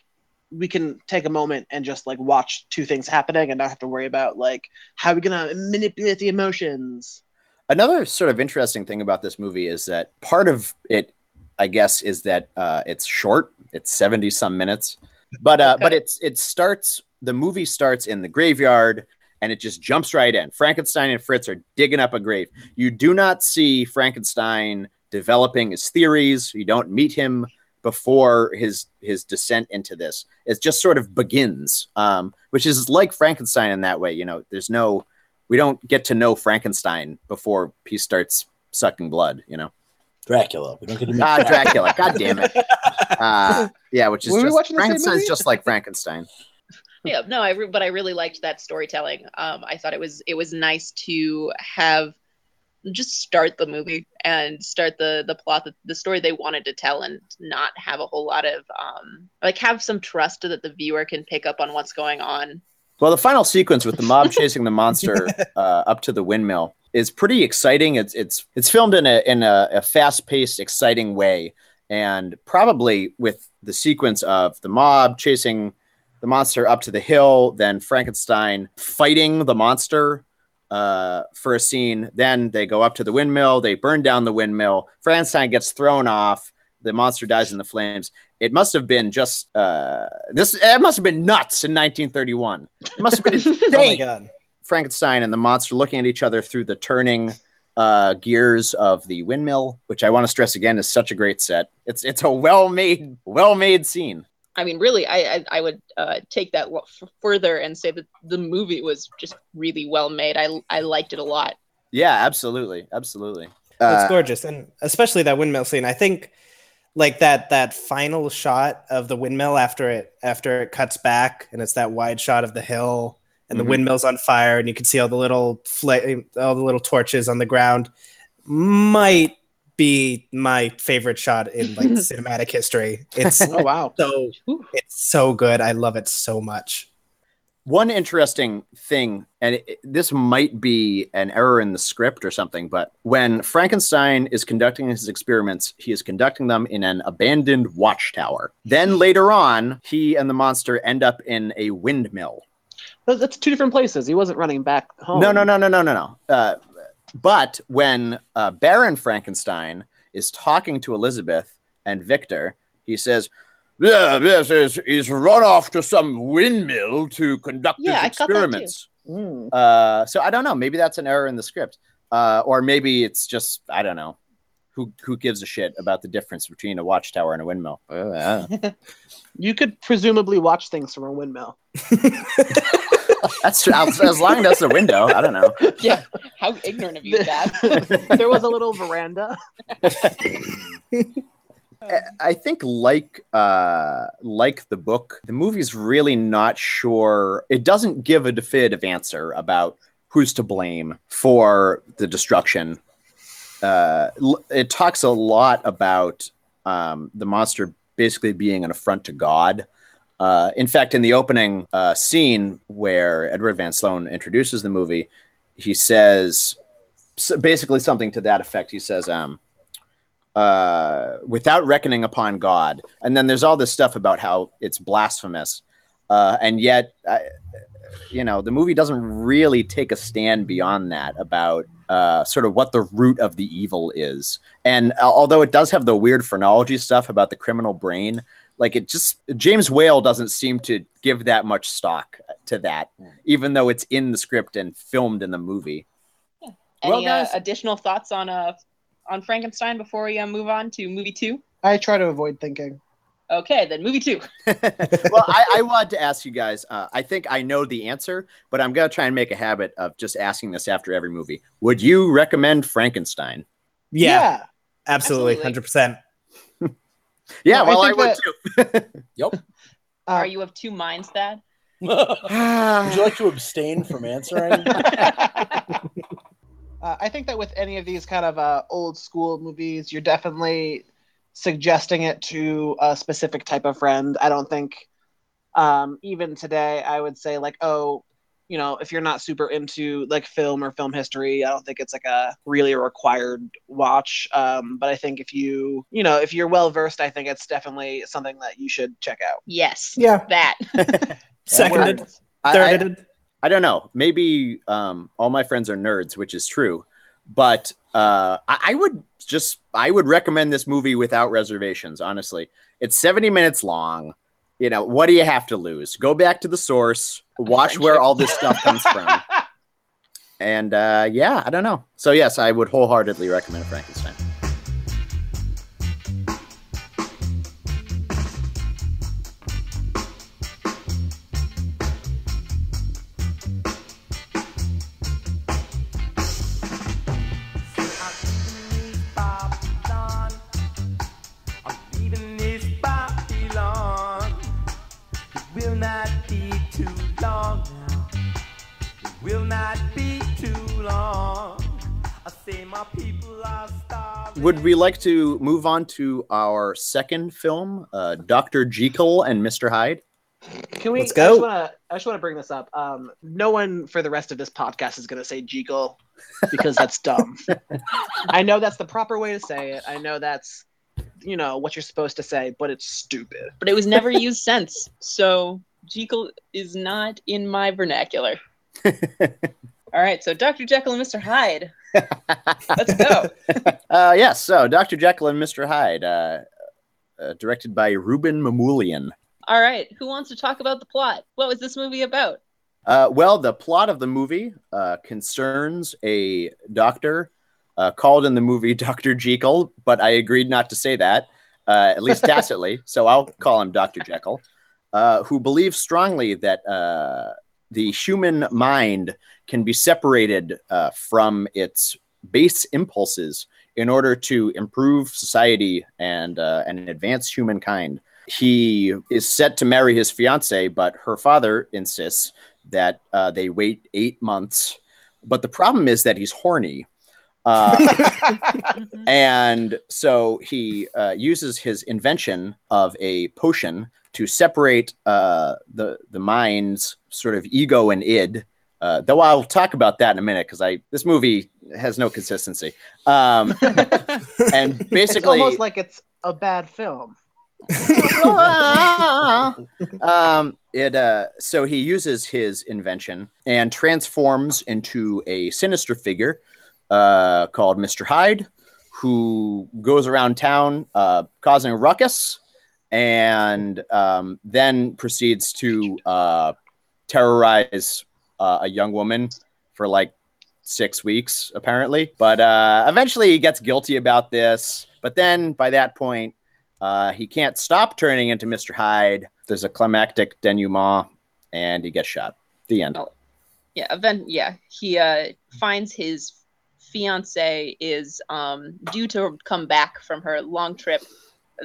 we can take a moment and just like watch two things happening and not have to worry about like how are we gonna manipulate the emotions. Another sort of interesting thing about this movie is that part of it, I guess, is that uh, it's short. It's seventy some minutes, but uh, but it's it starts. The movie starts in the graveyard, and it just jumps right in. Frankenstein and Fritz are digging up a grave. You do not see Frankenstein developing his theories. You don't meet him before his his descent into this. It just sort of begins, um, which is like Frankenstein in that way. You know, there's no, we don't get to know Frankenstein before he starts sucking blood. You know, Dracula. We don't get to know ah, Dracula. God damn it. Uh, yeah, which is Were just, watching the same Frankenstein's just like Frankenstein. yeah no i re- but i really liked that storytelling um i thought it was it was nice to have just start the movie and start the the plot that the story they wanted to tell and not have a whole lot of um like have some trust that the viewer can pick up on what's going on Well, the final sequence with the mob chasing the monster uh, up to the windmill is pretty exciting. It's it's it's filmed in a in a, a fast paced, exciting way, and probably with the sequence of the mob chasing the monster up to the hill, then Frankenstein fighting the monster uh, for a scene. Then they go up to the windmill. They burn down the windmill. Frankenstein gets thrown off. The monster dies in the flames. It must have been just uh, this. It must have been nuts in 1931. It must have been insane. Oh. Frankenstein and the monster looking at each other through the turning uh, gears of the windmill, which I want to stress again is such a great set. It's it's a well made, well made scene. I mean really i i, I would uh take that f- further and say that the movie was just really well made i i liked it a lot Yeah, absolutely, absolutely. it's Uh, gorgeous, and especially that windmill scene. I think like that that final shot of the windmill after it after it cuts back and it's that wide shot of the hill and Mhm. the windmill's on fire and you can see all the little fla- all the little torches on the ground might be my favorite shot in like cinematic history it's Oh wow. so it's so good i love it so much One interesting thing, and it, this might be an error in the script or something, but when Frankenstein is conducting his experiments, he is conducting them in an abandoned watchtower. Then later on, he and the monster end up in a windmill. That's two different places. He wasn't running back home. No, no, no, no, no, no, no. Uh, but when uh, Baron Frankenstein is talking to Elizabeth and Victor, he says, "Yeah, yes, he's, he's run off to some windmill to conduct Yeah, his I caught that too. experiments." Mm. Uh, so I don't know. Maybe that's an error in the script, uh, or maybe it's just I don't know. Who who gives a shit about the difference between a watchtower and a windmill? You could presumably watch things from a windmill. that's true. As, as long as that's a window, I don't know. Yeah. How ignorant of you, Dad. there was a little veranda. I think like uh like the book, the movie's really not sure. It doesn't give a definitive answer about who's to blame for the destruction. Uh, it talks a lot about um, the monster basically being an affront to God. Uh, in fact, in the opening uh, scene where Edward Van Sloan introduces the movie, he says s- basically something to that effect. He says, um, uh, without reckoning upon God. And then there's all this stuff about how it's blasphemous. Uh, and yet, I, you know, the movie doesn't really take a stand beyond that about uh, sort of what the root of the evil is. And although it does have the weird phrenology stuff about the criminal brain, like it just, James Whale doesn't seem to give that much stock to that, even though it's in the script and filmed in the movie. Any Well, guys- uh, additional thoughts on uh on Frankenstein before we uh, move on to movie two? I try to avoid thinking. Okay, then movie two. well, I, I wanted to ask you guys. Uh, I think I know the answer, but I'm gonna try and make a habit of just asking this after every movie. Would you recommend Frankenstein? yeah, absolutely Absolutely. 100% Yeah, No, I well, I, think would that- too. Yep. Are you of two minds, Dad? Would you like to abstain from answering? Uh, I think that with any of these kind of uh, old school movies, you're definitely suggesting it to a specific type of friend. I don't think, um, even today, I would say like, oh, you know, if you're not super into like film or film history, I don't think it's like a really required watch. Um, but I think if you, you know, if you're well versed, I think it's definitely something that you should check out. Yes. yeah That. seconded I, I, I don't know. Maybe um, all my friends are nerds, which is true. But uh, I, I would just I would recommend this movie without reservations. Honestly, it's 70 minutes long. You know, what do you have to lose? Go back to the source, watch where all this stuff comes from. And uh, yeah, I don't know. So yes, I would wholeheartedly recommend Frankenstein. Would we like to move on to our second film, uh, Doctor Jekyll and Mister Hyde? Can we? Let's go. I just want to bring this up. Um, no one for the rest of this podcast is going to say Jekyll because that's dumb. I know that's the proper way to say it. I know that's, you know, what you're supposed to say, but it's stupid. but it was never used since. So Jekyll is not in my vernacular. All right, so Dr. Jekyll and Mr. Hyde. Let's go. Uh, yes, so Dr. Jekyll and Mr. Hyde, uh, uh, directed by Rouben Mamoulian. All right, who wants to talk about the plot? What was this movie about? Uh, well, the plot of the movie uh, concerns a doctor uh, called in the movie Dr. Jekyll, but I agreed not to say that, uh, at least tacitly, so I'll call him Dr. Jekyll, uh, who believes strongly that uh, the human mind can be separated uh, from its base impulses in order to improve society and uh, and advance humankind. He is set to marry his fiancee, but her father insists that uh, they wait eight months. But the problem is that he's horny. Uh, and so he uh, uses his invention of a potion to separate uh, the the mind's sort of ego and id. Uh, though I'll talk about that in a minute because I this movie has no consistency. Um, and It's basically, almost like it's a bad film. um, it uh, so he uses his invention and transforms into a sinister figure uh, called Mr. Hyde, who goes around town uh, causing a ruckus, and um, then proceeds to uh, terrorize uh, a young woman for like six weeks, apparently. But uh, eventually, he gets guilty about this. But then, by that point, he can't stop turning into Mr. Hyde. There's a climactic denouement, and he gets shot. The end. yeah event yeah he finds his fiance is um due to come back from her long trip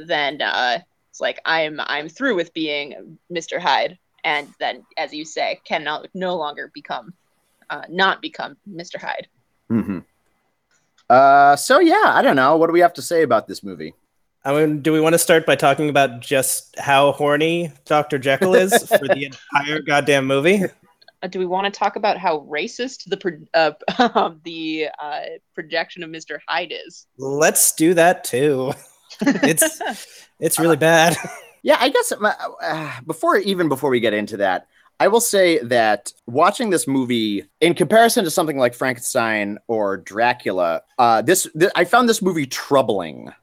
then uh it's like i'm i'm through with being mr hyde and then as you say can no, no longer become uh not become mr hyde hmm Uh, so yeah, I don't know. What do we have to say about this movie? I mean, do we want to start by talking about just how horny Dr. Jekyll is for the entire goddamn movie? Uh, do we want to talk about how racist the pro- uh, the uh, projection of mr hyde is Let's do that too. It's it's really bad. Yeah, I guess uh, uh, before even before we get into that, I will say that watching this movie in comparison to something like Frankenstein or Dracula, uh, this th- I found this movie troubling.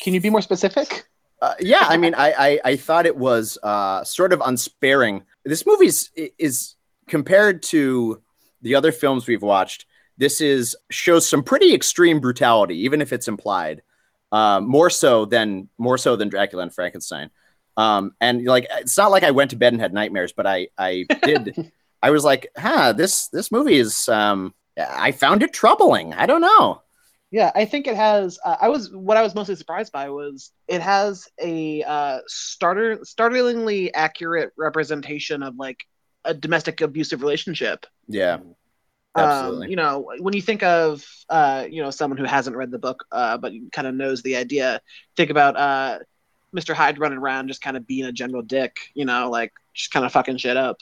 Can you be more specific? Uh, yeah, I mean, I, I I thought it was uh, sort of unsparing. This movie is, is compared to the other films we've watched. This is shows some pretty extreme brutality, even if it's implied. Um, more so than more so than Dracula and Frankenstein. Um, and like, it's not like I went to bed and had nightmares, but I I did. I was like, huh, this this movie is. Um, I found it troubling. I don't know. Yeah, I think it has. Uh, I was what I was mostly surprised by was it has a uh, starter startlingly accurate representation of like a domestic abusive relationship. Yeah, Um, absolutely. you know, when you think of uh, you know someone who hasn't read the book uh, but kind of knows the idea, think about uh, Mr. Hyde running around just kind of being a general dick. You know, like just kind of fucking shit up.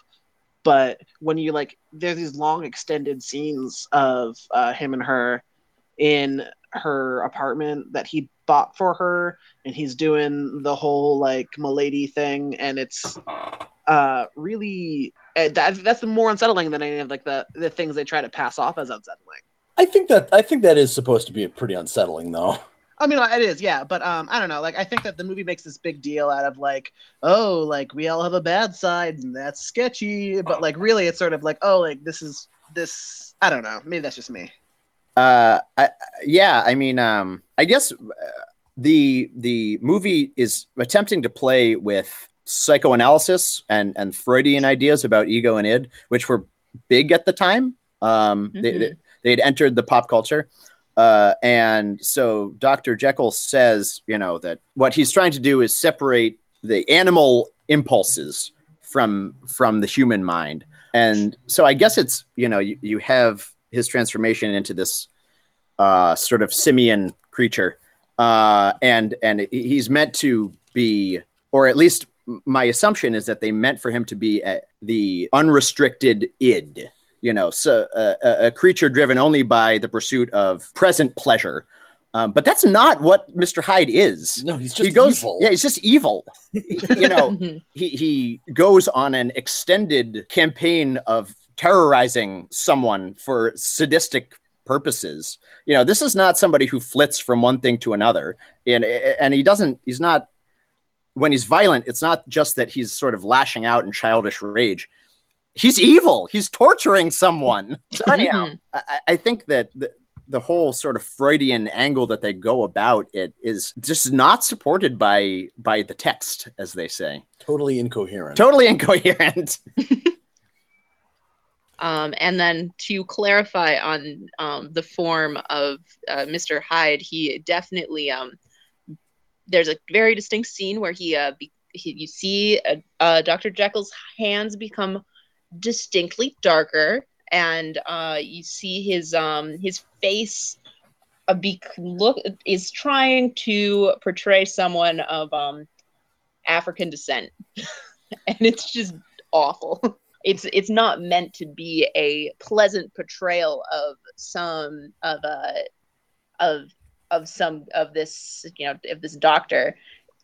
But when you like, there's these long extended scenes of uh, him and her in her apartment that he bought for her, and he's doing the whole like milady thing, and it's uh, really uh, that, that's more unsettling than any of like the the things they try to pass off as unsettling. I think that I think that is supposed to be pretty unsettling, though. I mean, it is, yeah, but um, I don't know. Like, I think that the movie makes this big deal out of like, oh, like we all have a bad side, and that's sketchy. But like, really, it's sort of like, oh, like this is this. I don't know. Maybe that's just me. Uh, I, yeah, I mean, um, I guess uh, the the movie is attempting to play with psychoanalysis and and Freudian ideas about ego and id, which were big at the time. Um, they, they they had entered the pop culture. Uh, and so Dr. Jekyll says, you know, that what he's trying to do is separate the animal impulses from from the human mind. And so I guess it's, you know, you, you have his transformation into this uh, sort of simian creature. Uh, and and he's meant to be, or at least my assumption is that they meant for him to be a, the unrestricted id, you know, so uh, a, a creature driven only by the pursuit of present pleasure. Um, but that's not what Mr. Hyde is. No, he's he just goes, evil. Yeah, he's just evil. you know, he he goes on an extended campaign of terrorizing someone for sadistic purposes. You know, this is not somebody who flits from one thing to another, and and he doesn't. He's not when he's violent. It's not just that he's sort of lashing out in childish rage. He's evil. He's torturing someone. So anyhow, I, I think that the, the whole sort of Freudian angle that they go about it is just not supported by by the text, as they say. Totally incoherent. Totally incoherent. Um, and then to clarify on um, the form of uh, Mr. Hyde, he definitely um, there's a very distinct scene where he, uh, be, he you see uh, uh, Dr. Jekyll's hands become distinctly darker, and uh, you see his um, his face uh, be look is trying to portray someone of um, African descent, and it's just awful. It's it's not meant to be a pleasant portrayal of some of uh of of some of this you know of this doctor.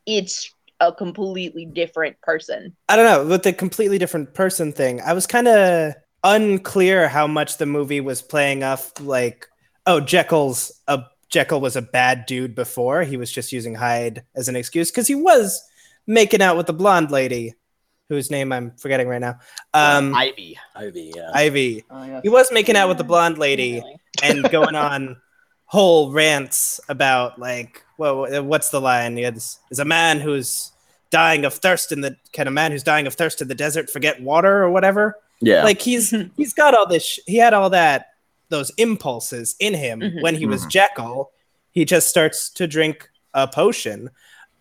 It's a completely different person. I don't know with the completely different person thing. I was kind of unclear how much the movie was playing off like, oh, Jekyll's a Jekyll was a bad dude before. He was just using Hyde as an excuse because he was making out with the blonde lady, whose name I'm forgetting right now. Um, Ivy. Ivy, yeah. Ivy. Oh, yes. He was making out with the blonde lady and going on whole rants about like, well, what's the line? Is is a man who's dying of thirst in the can a man who's dying of thirst in the desert forget water or whatever? Yeah. Like he's he's got all this. Sh- he had all that those impulses in him Mhm. when he was Mhm. Jekyll. He just starts to drink a potion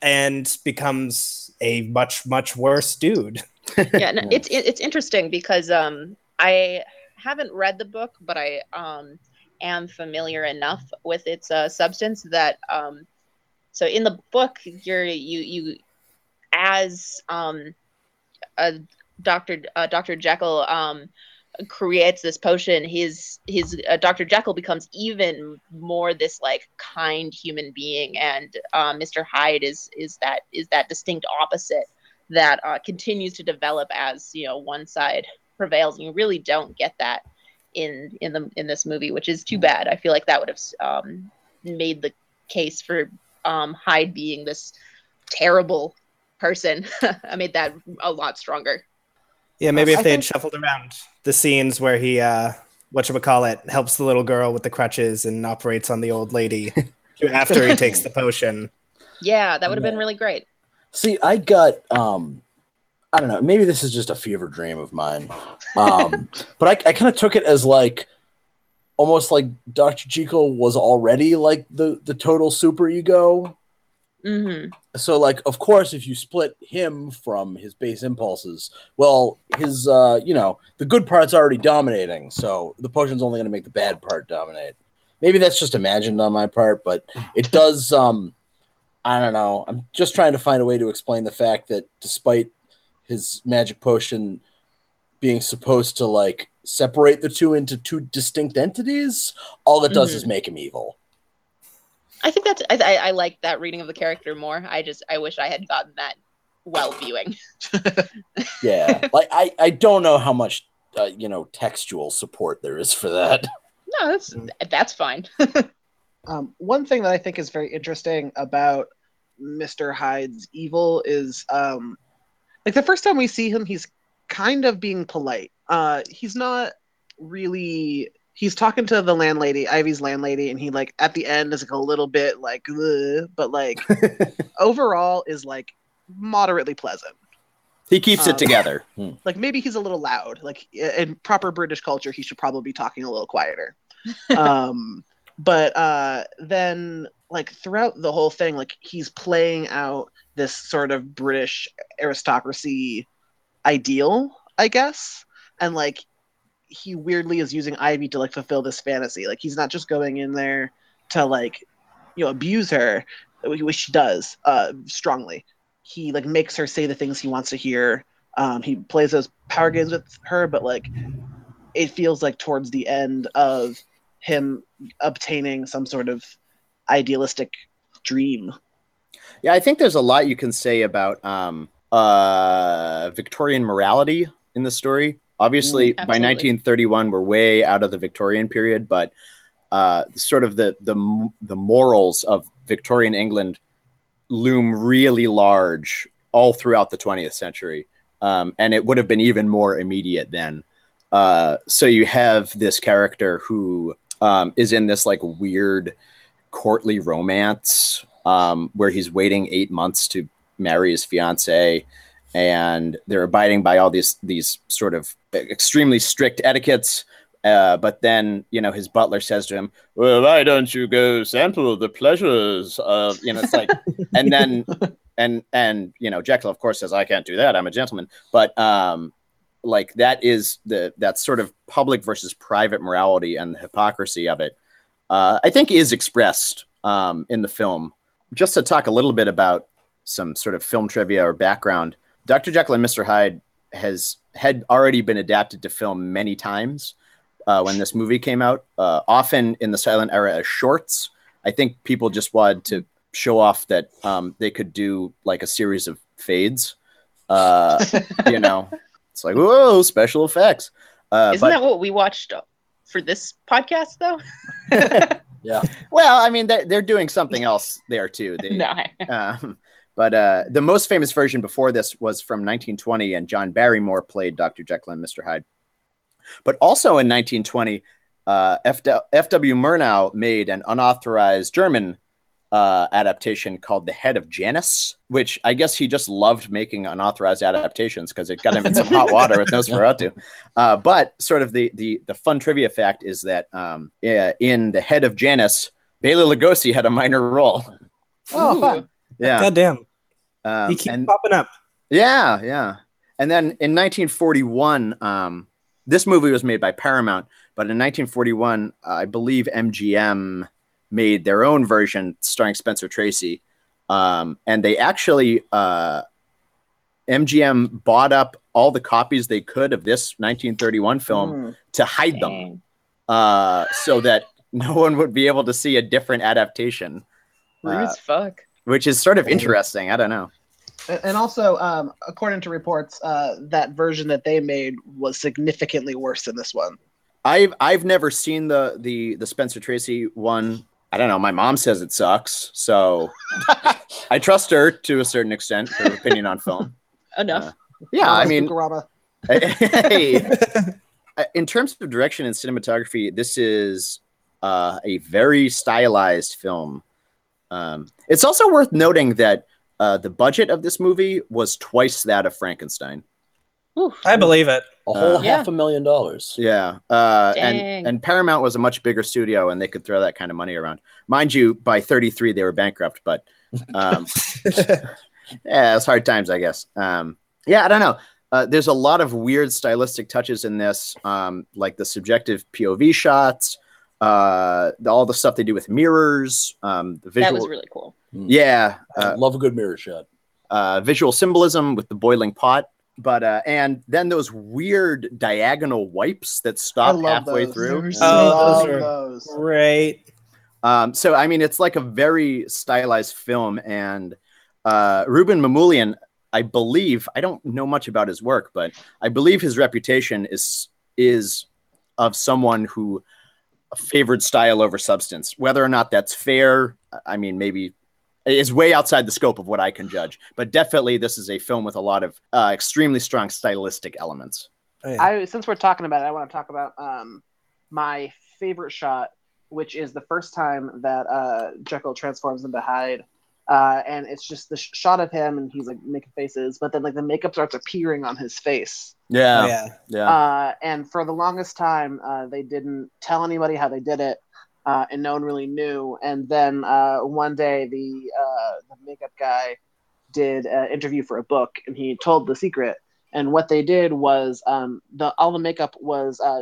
and becomes a much much worse dude. yeah, no, it's it's interesting because um I haven't read the book, but I um am familiar enough with its uh, substance that um so in the book you're you you as um a Dr. Uh, Dr. Jekyll um creates this potion his his uh, Dr. Jekyll becomes even more this like kind human being and uh, Mr. Hyde is is that is that distinct opposite that uh, continues to develop as you know one side prevails and you really don't get that in in the in this movie which is too bad. I feel like that would have um, made the case for um, hyde being this terrible person. I made that a lot stronger. Yeah, maybe I if they had shuffled around the scenes where he uh what call it helps the little girl with the crutches and operates on the old lady after he takes the potion. yeah that would have been really great. See, I got um I don't know, maybe this is just a fever dream of mine. Um but I, I kind of took it as like almost like Dr. Jekyll was already like the the total super ego. hmm So like of course if you split him from his base impulses, well his uh you know, the good part's already dominating, so the potion's only gonna make the bad part dominate. Maybe that's just imagined on my part, but it does um I don't know. I'm just trying to find a way to explain the fact that despite his magic potion being supposed to like separate the two into two distinct entities, all it does is make him evil. i think that's I, I, I like that reading of the character more i just i wish i had gotten that while viewing Yeah. like I I don't know how much uh, you know textual support there is for that. no that's that's fine Um, one thing that I think is very interesting about Mr. Hyde's evil is um, like the first time we see him, he's kind of being polite. Uh, he's not really. He's talking to the landlady, Ivy's landlady, and he like at the end is like a little bit like, but like overall is like moderately pleasant. He keeps Um, it together. Like maybe he's a little loud. Like in proper British culture, he should probably be talking a little quieter. um, but uh, then like throughout the whole thing, like he's playing out this sort of British aristocracy ideal, I guess, and like he weirdly is using Ivy to like fulfill this fantasy. Like he's not just going in there to like you know abuse her, which he does uh, strongly. He like makes her say the things he wants to hear. Um, he plays those power games with her, but like it feels like towards the end of him obtaining some sort of idealistic dream. Yeah, I think there's a lot you can say about um, uh, Victorian morality in the story. Obviously, Mm, by 1931, we're way out of the Victorian period, but uh, sort of the the the morals of Victorian England loom really large all throughout the 20th century, um, and it would have been even more immediate then. Uh, so you have this character who um, is in this like weird courtly romance um, where he's waiting eight months to marry his fiance, and they're abiding by all these these sort of extremely strict etiquettes. Uh, but then, you know, his butler says to him, "Well, why don't you go sample the pleasures of?" You know, it's like, and then, and and you know, Jekyll, of course, says, "I can't do that. I'm a gentleman." But um, like that is the that sort of public versus private morality and the hypocrisy of it. Uh, I think is expressed um, in the film. Just to talk a little bit about some sort of film trivia or background, Dr. Jekyll and Mr. Hyde has had already been adapted to film many times uh, when this movie came out, uh, often in the silent era as shorts. I think people just wanted to show off that um, they could do like a series of fades. Uh, you know, it's like whoa, special effects. Uh, Isn't but- that what we watched for this podcast, though? Yeah. Well, I mean, they're, they're doing something else there too. They, no. um, but uh, the most famous version before this was from 1920, and John Barrymore played Dr. Jekyll and Mr. Hyde. But also in 1920, uh, F- F.W. Murnau made an unauthorized German uh, adaptation called The Head of Janus, which I guess he just loved making unauthorized adaptations because it got him in some hot water with Nosferatu. Uh, but sort of the, the the fun trivia fact is that um, yeah, in The Head of Janus, Bela Lugosi had a minor role. Oh, fun. Yeah. Goddamn. Um, he keeps and- popping up. yeah, yeah. And then in 1941, um, this movie was made by Paramount, but in 1941, I believe MGM made their own version starring Spencer Tracy. Um, and they actually, uh, MGM bought up all the copies they could of this 1931 film Mm. to hide them uh, so that no one would be able to see a different adaptation, Rude uh, as fuck. which is sort of interesting. I don't know. And and also, um, according to reports, uh, that version that they made was significantly worse than this one. I've I've never seen the the the Spencer Tracy one. I don't know. My mom says it sucks, so I trust her to a certain extent. Her opinion on film. Enough. Yeah, I mean, hey, uh, in terms of direction and cinematography, this is uh, a very stylized film. Um, it's also worth noting that uh, the budget of this movie was twice that of Frankenstein. I believe it. A whole Uh, half a million dollars. Yeah, uh, and and Paramount was a much bigger studio, and they could throw that kind of money around. Mind you, by 33 they were bankrupt, but um, yeah, it's hard times, I guess. Um, yeah, I don't know. Uh, there's a lot of weird stylistic touches in this, um, like the subjective POV shots, uh, all the stuff they do with mirrors, um, the That visual. was really cool. yeah, I uh, love a good mirror shot. uh, visual symbolism with the boiling pot. But uh, and then those weird diagonal wipes that stop love halfway those. through. Oh, Love those are those. great. Um, so I mean, it's like a very stylized film, and uh, Rouben Mamoulian, I believe, I don't know much about his work, but I believe his reputation is is of someone who favored style over substance. Whether or not that's fair, I mean, maybe is way outside the scope of what I can judge. But definitely, this is a film with a lot of uh, extremely strong stylistic elements. Oh, yeah. I since we're talking about it, I want to talk about um, my favorite shot, which is the first time that uh, Jekyll transforms into Hyde, uh, and it's just the sh- shot of him, and he's like making faces, but then like the makeup starts appearing on his face. Yeah, yeah. yeah. Uh, and for the longest time, uh, they didn't tell anybody how they did it, uh, and no one really knew. And then uh, one day, the uh, the makeup guy did an interview for a book, and he told the secret. And what they did was um, the all the makeup was uh,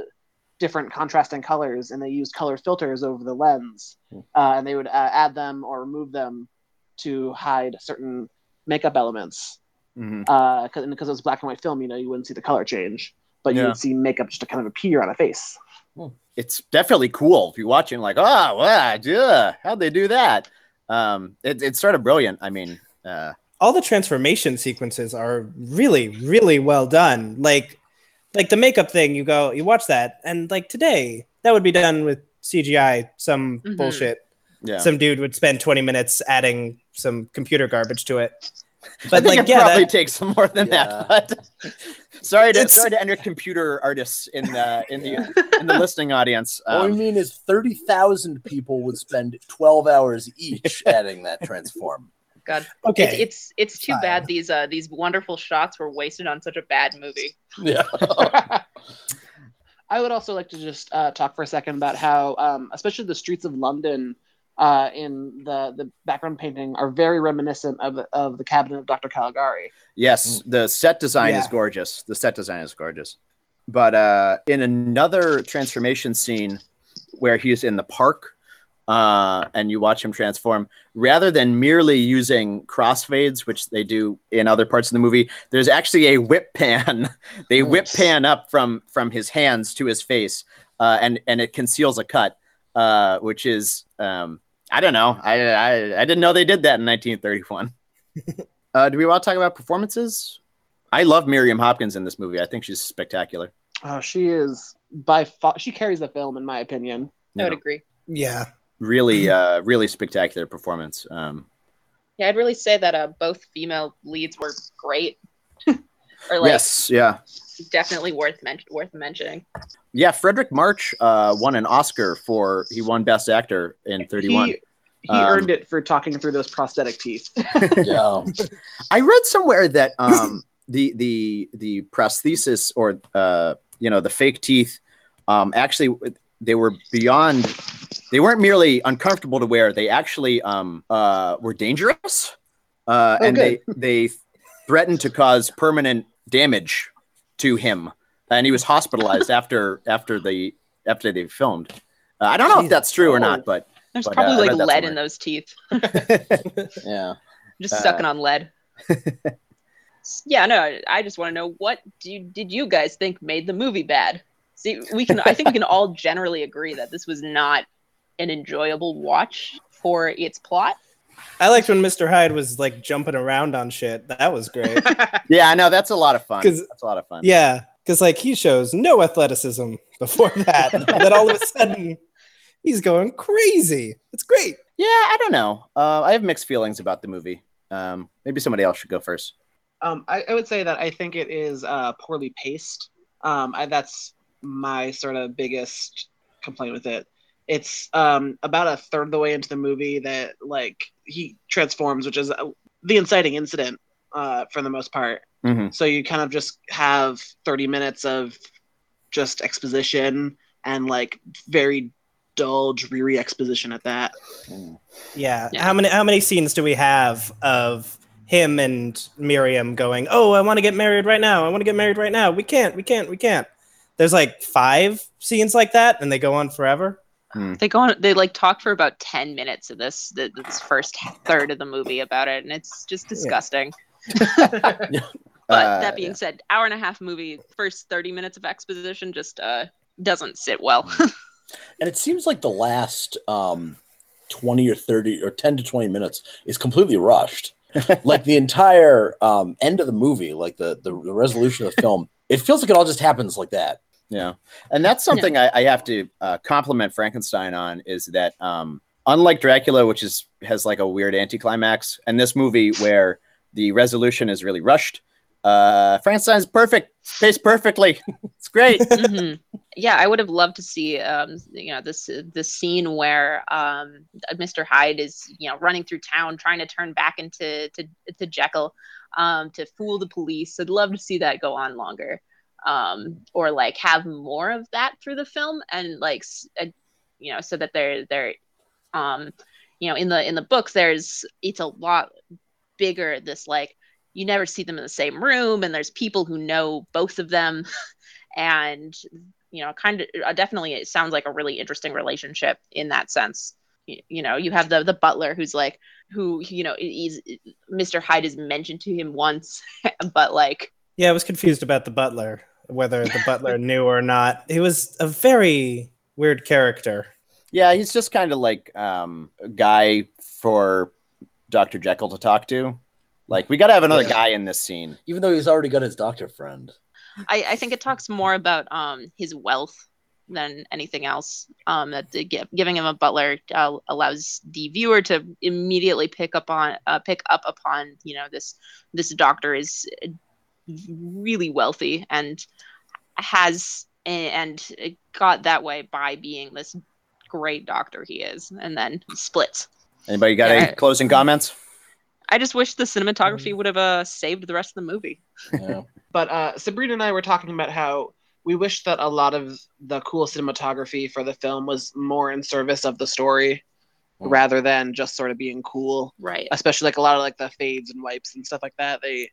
different contrasting colors, and they used color filters over the lens, uh, and they would uh, add them or remove them to hide certain makeup elements because because it was black and white film, you know, you wouldn't see the color change, but you would see makeup just to kind of appear on a face. It's definitely cool if you watch it like, oh, wow, yeah, how'd they do that? Um, it, it's sort of brilliant. I mean, uh, all the transformation sequences are really really well done like like the makeup thing you go you watch that and like today that would be done with cgi some Mhm. bullshit yeah. some dude would spend 20 minutes adding some computer garbage to it I but think like it yeah probably that, takes some more than Yeah. that. But sorry to It's- sorry to enter computer artists in the in the in the listening audience. All we Um, mean is 30,000 people would spend 12 hours each adding that transform. God. Okay. It's it's, it's too Fine. bad these uh these wonderful shots were wasted on such a bad movie. Yeah. I would also like to just uh, talk for a second about how, um, especially the streets of London uh, in the, the background painting are very reminiscent of, of the cabinet of Dr. Caligari. Yes, the set design is gorgeous. The set design is gorgeous. But uh, in another transformation scene where he's in the park uh, and you watch him transform, rather than merely using crossfades, which they do in other parts of the movie, there's actually a whip pan. they whip pan up from from his hands to his face, uh, and and it conceals a cut, uh, which is um, I don't know. I, I I didn't know they did that in 1931. Uh, do we want to talk about performances? I love Miriam Hopkins in this movie. I think she's spectacular. Oh, she is by far, she carries the film, in my opinion. I would Yeah. agree. Yeah. Really, uh, really spectacular performance. Um, Yeah, I'd really say that uh both female leads were great. or like yes, yeah, definitely worth men- worth mentioning. yeah. Fredric March uh, won an Oscar for he won Best Actor in '31. He, he Um, earned it for talking through those prosthetic teeth. yeah. I read somewhere that um, the the the prosthesis or uh, you know the fake teeth um, actually they were beyond they weren't merely uncomfortable to wear they actually um, uh, were dangerous uh, Oh, and they they threatened to cause permanent damage to him and he was hospitalized after after the after they filmed uh, I don't know if that's true or not but There's But, uh, probably I like read that lead in those teeth. Yeah. Just Uh, sucking on lead. yeah, no, I- I just want to know what do you, did you guys think made the movie bad? See, we can I think we can all generally agree that this was not an enjoyable watch for its plot. I liked when Mr. Hyde was like jumping around on shit. That was great. yeah I know that's a lot of fun 'Cause- that's a lot of fun yeah. Because like he shows no athleticism before that. and then all of a sudden he's going crazy. It's great. Yeah, I don't know. Uh, I have mixed feelings about the movie. Um, maybe somebody else should go first. Um, I, I would say that I think it is uh, poorly paced. Um, I, that's my sort of biggest complaint with it. It's um, about a third of the way into the movie that like he transforms, which is the inciting incident uh, for the most part. Mm-hmm. So you kind of just have 30 minutes of just exposition and like very dull, dreary exposition at that. Yeah. Yeah. How many how many scenes do we have of him and Miriam going, "Oh, I want to get married right now. I want to get married right now. We can't. We can't. We can't." There's like five scenes like that, and they go on forever. They go on. They like talk for about ten minutes of this th- this first third of the movie about it, and it's just disgusting. But Uh, that being said, hour and a half movie, first thirty minutes of exposition just uh doesn't sit well. And it seems like the last um, 20 or 30 or 10 to 20 minutes is completely rushed. like the entire um, end of the movie, like the, the, the resolution of the film, it feels like it all just happens like that. Yeah, and that's something I, I have to uh, compliment Frankenstein on is that um, unlike Dracula, which is has like a weird anticlimax, and this movie where the resolution is really rushed, uh, Frankenstein's perfect, paced perfectly. it's great. Mhm. Yeah, I would have loved to see, um, you know, this this scene where um, Mr. Hyde is, you know, running through town trying to turn back into to, to Jekyll um, to fool the police. I'd love to see that go on longer, um, or like have more of that through the film, and like, uh, you know, so that they're they're, um, you know, in the in the books, there's it's a lot bigger. This like you never see them in the same room, and there's people who know both of them. and you know kind of uh, definitely it sounds like a really interesting relationship in that sense you, you know you have the the butler who's like who you know he's mr hyde is mentioned to him once but like Yeah, I was confused about the butler, whether the butler knew or not. He was a very weird character. Yeah, he's just kind of like um, a guy for Dr. Jekyll to talk to. Like, we got to have another Yeah. guy in this scene. Even though he's already got his doctor friend. I, I think it talks more about um his wealth than anything else. Um, that the, gi- giving him a butler uh, allows the viewer to immediately pick up on uh, pick up upon you know this this doctor is really wealthy and has and got that way by being this great doctor he is, and then splits. Anybody got Yeah. any closing comments? I just wish the cinematography would have uh, saved the rest of the movie. Yeah. But uh, Sabrina and I were talking about how we wish that a lot of the cool cinematography for the film was more in service of the story Mm. rather than just sort of being cool. Right. Especially like a lot of like the fades and wipes and stuff like that. They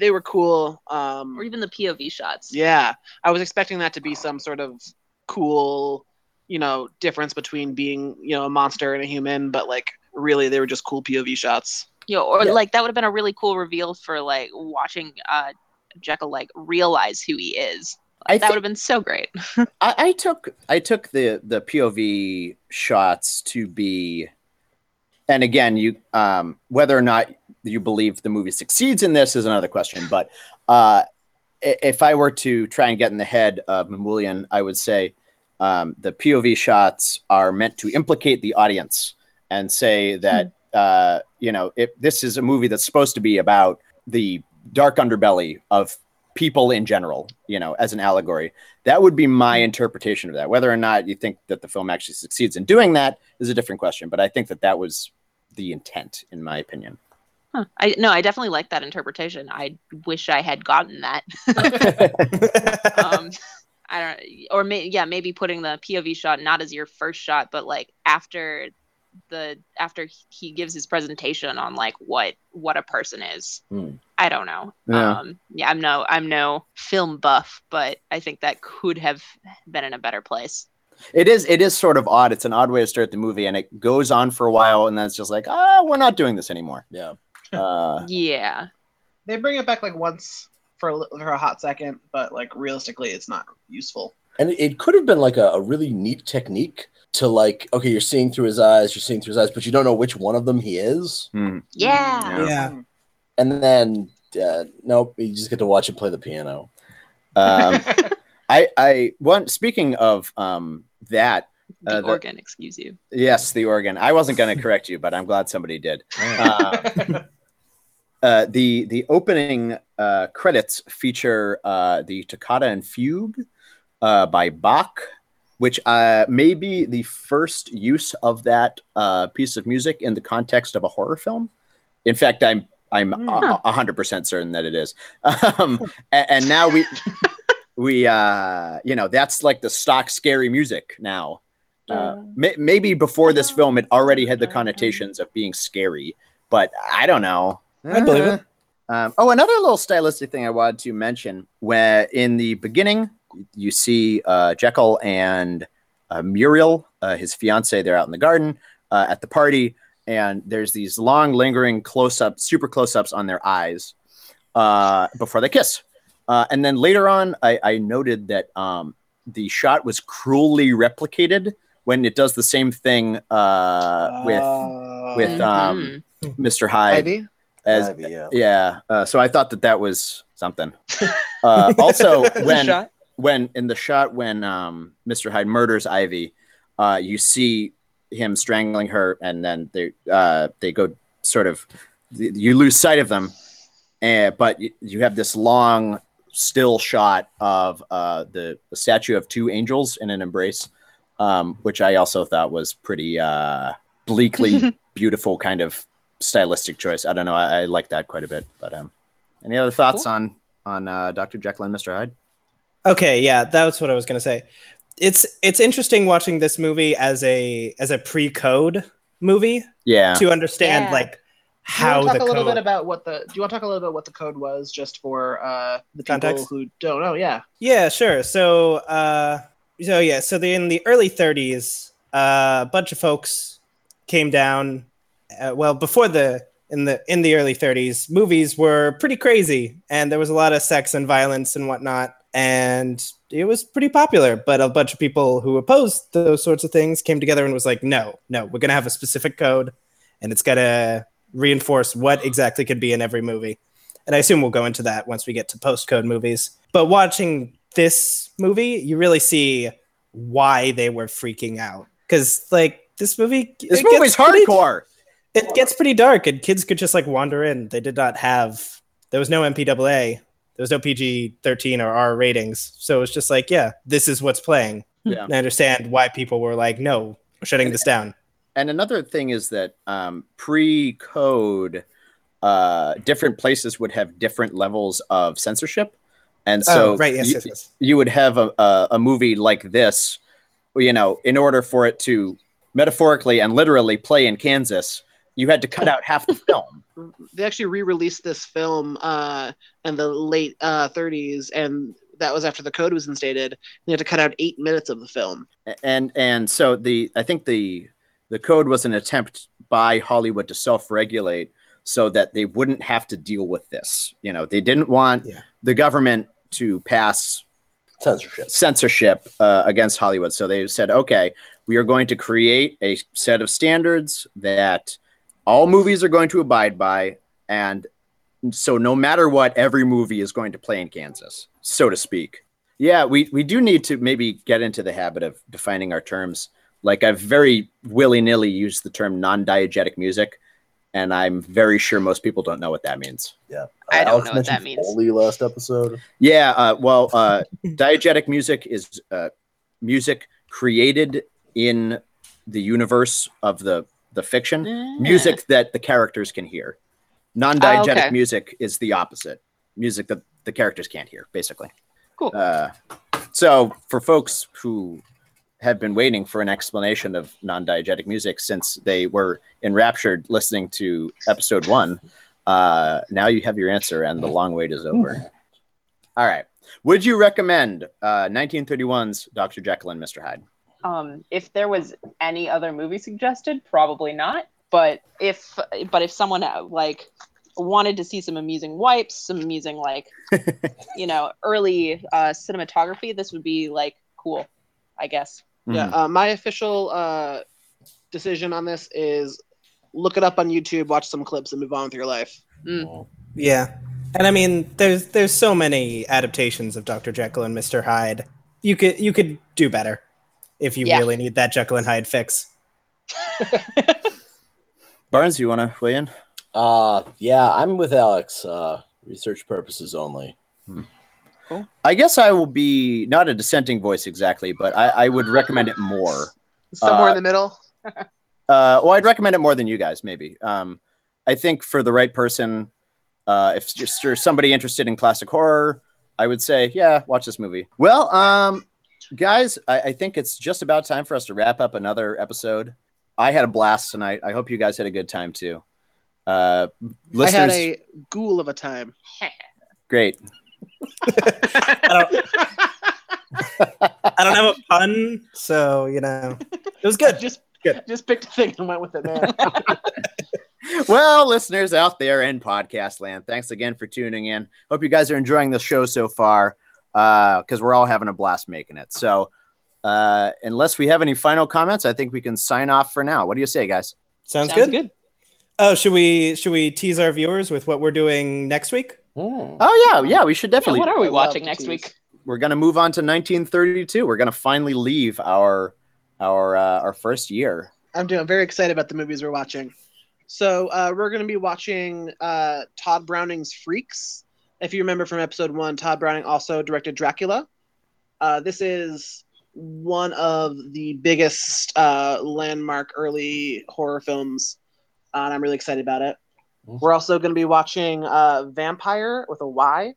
they were cool. Um, Or even the POV shots. yeah, I was expecting that to be some sort of cool, you know, difference between being you know a monster and a human, but like really they were just cool POV shots. You know, or Yeah. like that would have been a really cool reveal for like watching uh Jekyll like realize who he is. I that think- would have been so great. I, I took I took the the POV shots to be, and again, you um, whether or not you believe the movie succeeds in this is another question. But uh, if I were to try and get in the head of Mamoulian, I would say um, the POV shots are meant to implicate the audience and say that uh, you know if this is a movie that's supposed to be about the dark underbelly of people in general, you know, as an allegory. That would be my interpretation of that. Whether or not you think that the film actually succeeds in doing that is a different question. But I think that that was the intent, in my opinion. Huh. I no, I definitely like that interpretation. I wish I had gotten that. um, I don't, or may, yeah, maybe putting the POV shot not as your first shot, but like after the after he gives his presentation on like what what a person is. Hmm. I don't know. Yeah. Um, yeah, I'm no I'm no film buff, but I think that could have been in a better place. It is. It is sort of odd. It's an odd way to start the movie, and it goes on for a while, and then it's just like, ah, we're not doing this anymore. Yeah. Uh, Yeah. They bring it back like once for a, for a hot second, but like realistically, it's not useful. And it could have been like a, a really neat technique to like, okay, you're seeing through his eyes, you're seeing through his eyes, but you don't know which one of them he is. hmm. Yeah. Yeah. And then, uh, nope, you just get to watch him play the piano. um, I, I, one. Speaking of um, that, The Uh, the- organ, excuse you. yes, the organ. I wasn't going to correct you, but I'm glad somebody did. Uh, uh, the the opening uh, credits feature uh, the Toccata and Fugue uh, by Bach, which uh, may be the first use of that uh, piece of music in the context of a horror film. In fact, I'm I'm a hundred percent certain that it is. Um, a- and, now we we uh, you know that's like the stock scary music now. Uh, may- maybe before this film, it already had the connotations of being scary, but I don't know. I believe it. Um, oh, another little stylistic thing I wanted to mention: where in the beginning you see uh, Jekyll and uh, Muriel, uh, his fiance, they're out in the garden uh, at the party, and there's these long, lingering close-ups, super close-ups on their eyes uh, before they kiss. Uh, and then later on, I, I noted that um, the shot was cruelly replicated when it does the same thing uh, with Uh, with um, Mr. Hyde Ivy? As Ivy, yeah. yeah. Uh, so I thought that that was something. Uh, also, when shot. when in the shot when um, Mr. Hyde murders Ivy, uh, you see him strangling her, and then they uh, they go sort of you lose sight of them, and but you, you have this long still shot of uh, the, the statue of two angels in an embrace, um, which I also thought was pretty uh, bleakly beautiful kind of stylistic choice. I don't know. I, I like that quite a bit. But um, any other thoughts Cool. on on uh, Dr. Jekyll and Mr. Hyde? Okay, yeah, that was what I was gonna say. It's it's interesting watching this movie as a as a pre-code movie Yeah. to understand Yeah. like Do you how want to the talk a little code. bit about what the? Do you want to talk a little bit about what the code was, just for uh, the people who don't know? Yeah. Yeah, sure. So, uh, so yeah, so the, in the early 30s, uh, a bunch of folks came down. Uh, well, before the in the in the early 30s, movies were pretty crazy, and there was a lot of sex and violence and whatnot, and it was pretty popular. But a bunch of people who opposed those sorts of things came together and was like, no, no, we're gonna have a specific code, and it's gonna reinforce what exactly could be in every movie. And I assume we'll go into that once we get to post code movies. But watching this movie, you really see why they were freaking out. Because, like, this movie. This movie's hardcore. It gets pretty dark, and kids could just, like, wander in. They did not have. There was no MPAA, there was no PG 13 or R ratings. So it was just like, yeah, this is what's playing. Yeah. And I understand why people were like, no, we're shutting this down. And another thing is that um, pre-code, uh, different places would have different levels of censorship, and so oh, right, yes, you, yes, yes. you would have a, a, a movie like this, you know, in order for it to metaphorically and literally play in Kansas, you had to cut out half the film. They actually re-released this film uh, in the late uh, 30s, and that was after the code was instated. They had to cut out eight minutes of the film. and and so the I think the the code was an attempt by Hollywood to self-regulate so that they wouldn't have to deal with this. You know, they didn't want Yeah. the government to pass Censorship. censorship uh, against Hollywood. So they said, okay, we are going to create a set of standards that all movies are going to abide by, and so no matter what, every movie is going to play in Kansas, so to speak. Yeah, we we do need to maybe get into the habit of defining our terms. Like I've very willy nilly used the term non-diegetic music, and I'm very sure most people don't know what that means. Yeah. I don't Alex know what that mentioned means. Foley last episode. Yeah, uh, well, uh, diegetic music is uh, music created in the universe of the the fiction, music that the characters can hear. Non-diegetic Oh, okay. music is the opposite, music that the characters can't hear, basically. Cool. Uh, so, for folks who have been waiting for an explanation of non-diegetic music since they were enraptured listening to episode one, uh, now you have your answer, and the long wait is over. All right. Would you recommend uh, 1931's Dr. Jekyll and Mr. Hyde? Um, if there was any other movie suggested, probably not. But if but if someone uh, like wanted to see some amusing wipes, some amusing like you know early uh, cinematography, this would be like cool, I guess. Yeah, Mhm. uh, my official uh, decision on this is look it up on YouTube, watch some clips, and move on with your life. Yeah, and I mean, there's there's so many adaptations of Doctor Jekyll and Mister Hyde. You could you could do better if you Yeah. really need that Jekyll and Hyde fix. Barnes, you want to weigh in? Uh yeah, I'm with Alex. Uh research purposes only. I guess I will be not a dissenting voice exactly, but I, I would recommend it more. Somewhere Uh, in the middle. Uh, well, I'd recommend it more than you guys, maybe. Um, I think for the right person, uh, if just you're somebody interested in classic horror, I would say, yeah, watch this movie. Well, um, guys, I, I think it's just about time for us to wrap up another episode. I had a blast tonight. I hope you guys had a good time too. Uh, listeners, I had a ghoul of a time. great. I don't, I don't have a pun, so you know it was good. just Good. just picked a thing and went with it, man. well, listeners out there in podcast land, thanks again for tuning in. Hope you guys are enjoying the show so far because we're all having a blast making it. So, uh, unless we have any final comments, I think we can sign off for now. What do you say, guys? Sounds, Sounds good. good. Oh, should we should we tease our viewers with what we're doing next week? Hmm. Oh yeah, yeah, we should Yeah, definitely. what are we watching next tease. week? we're gonna move on to 1932. We're gonna finally leave our our uh, our first year. I'm doing. I'm very excited about the movies we're watching. So uh, we're going to be watching uh, Tod Browning's Freaks. If you remember from episode one, Tod Browning also directed Dracula. Uh, this is one of the biggest uh, landmark early horror films, uh, and I'm really excited about it. We're also going to be watching uh, Vampyr with a Y,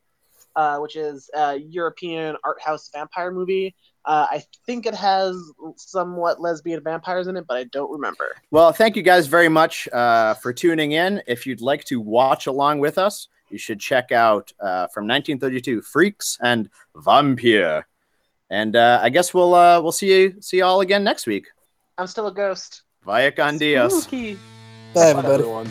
uh, which is a European art house vampire movie. Uh, I think it has somewhat lesbian vampires in it, but I don't remember. Well, thank you guys very much uh, for tuning in. If you'd like to watch along with us, you should check out uh, from 1932 Freaks and Vampyr. And uh, I guess we'll uh, we'll see you see you all again next week. I'm still a ghost. Vaya con Dios. Spooky. Bye, everybody. everyone.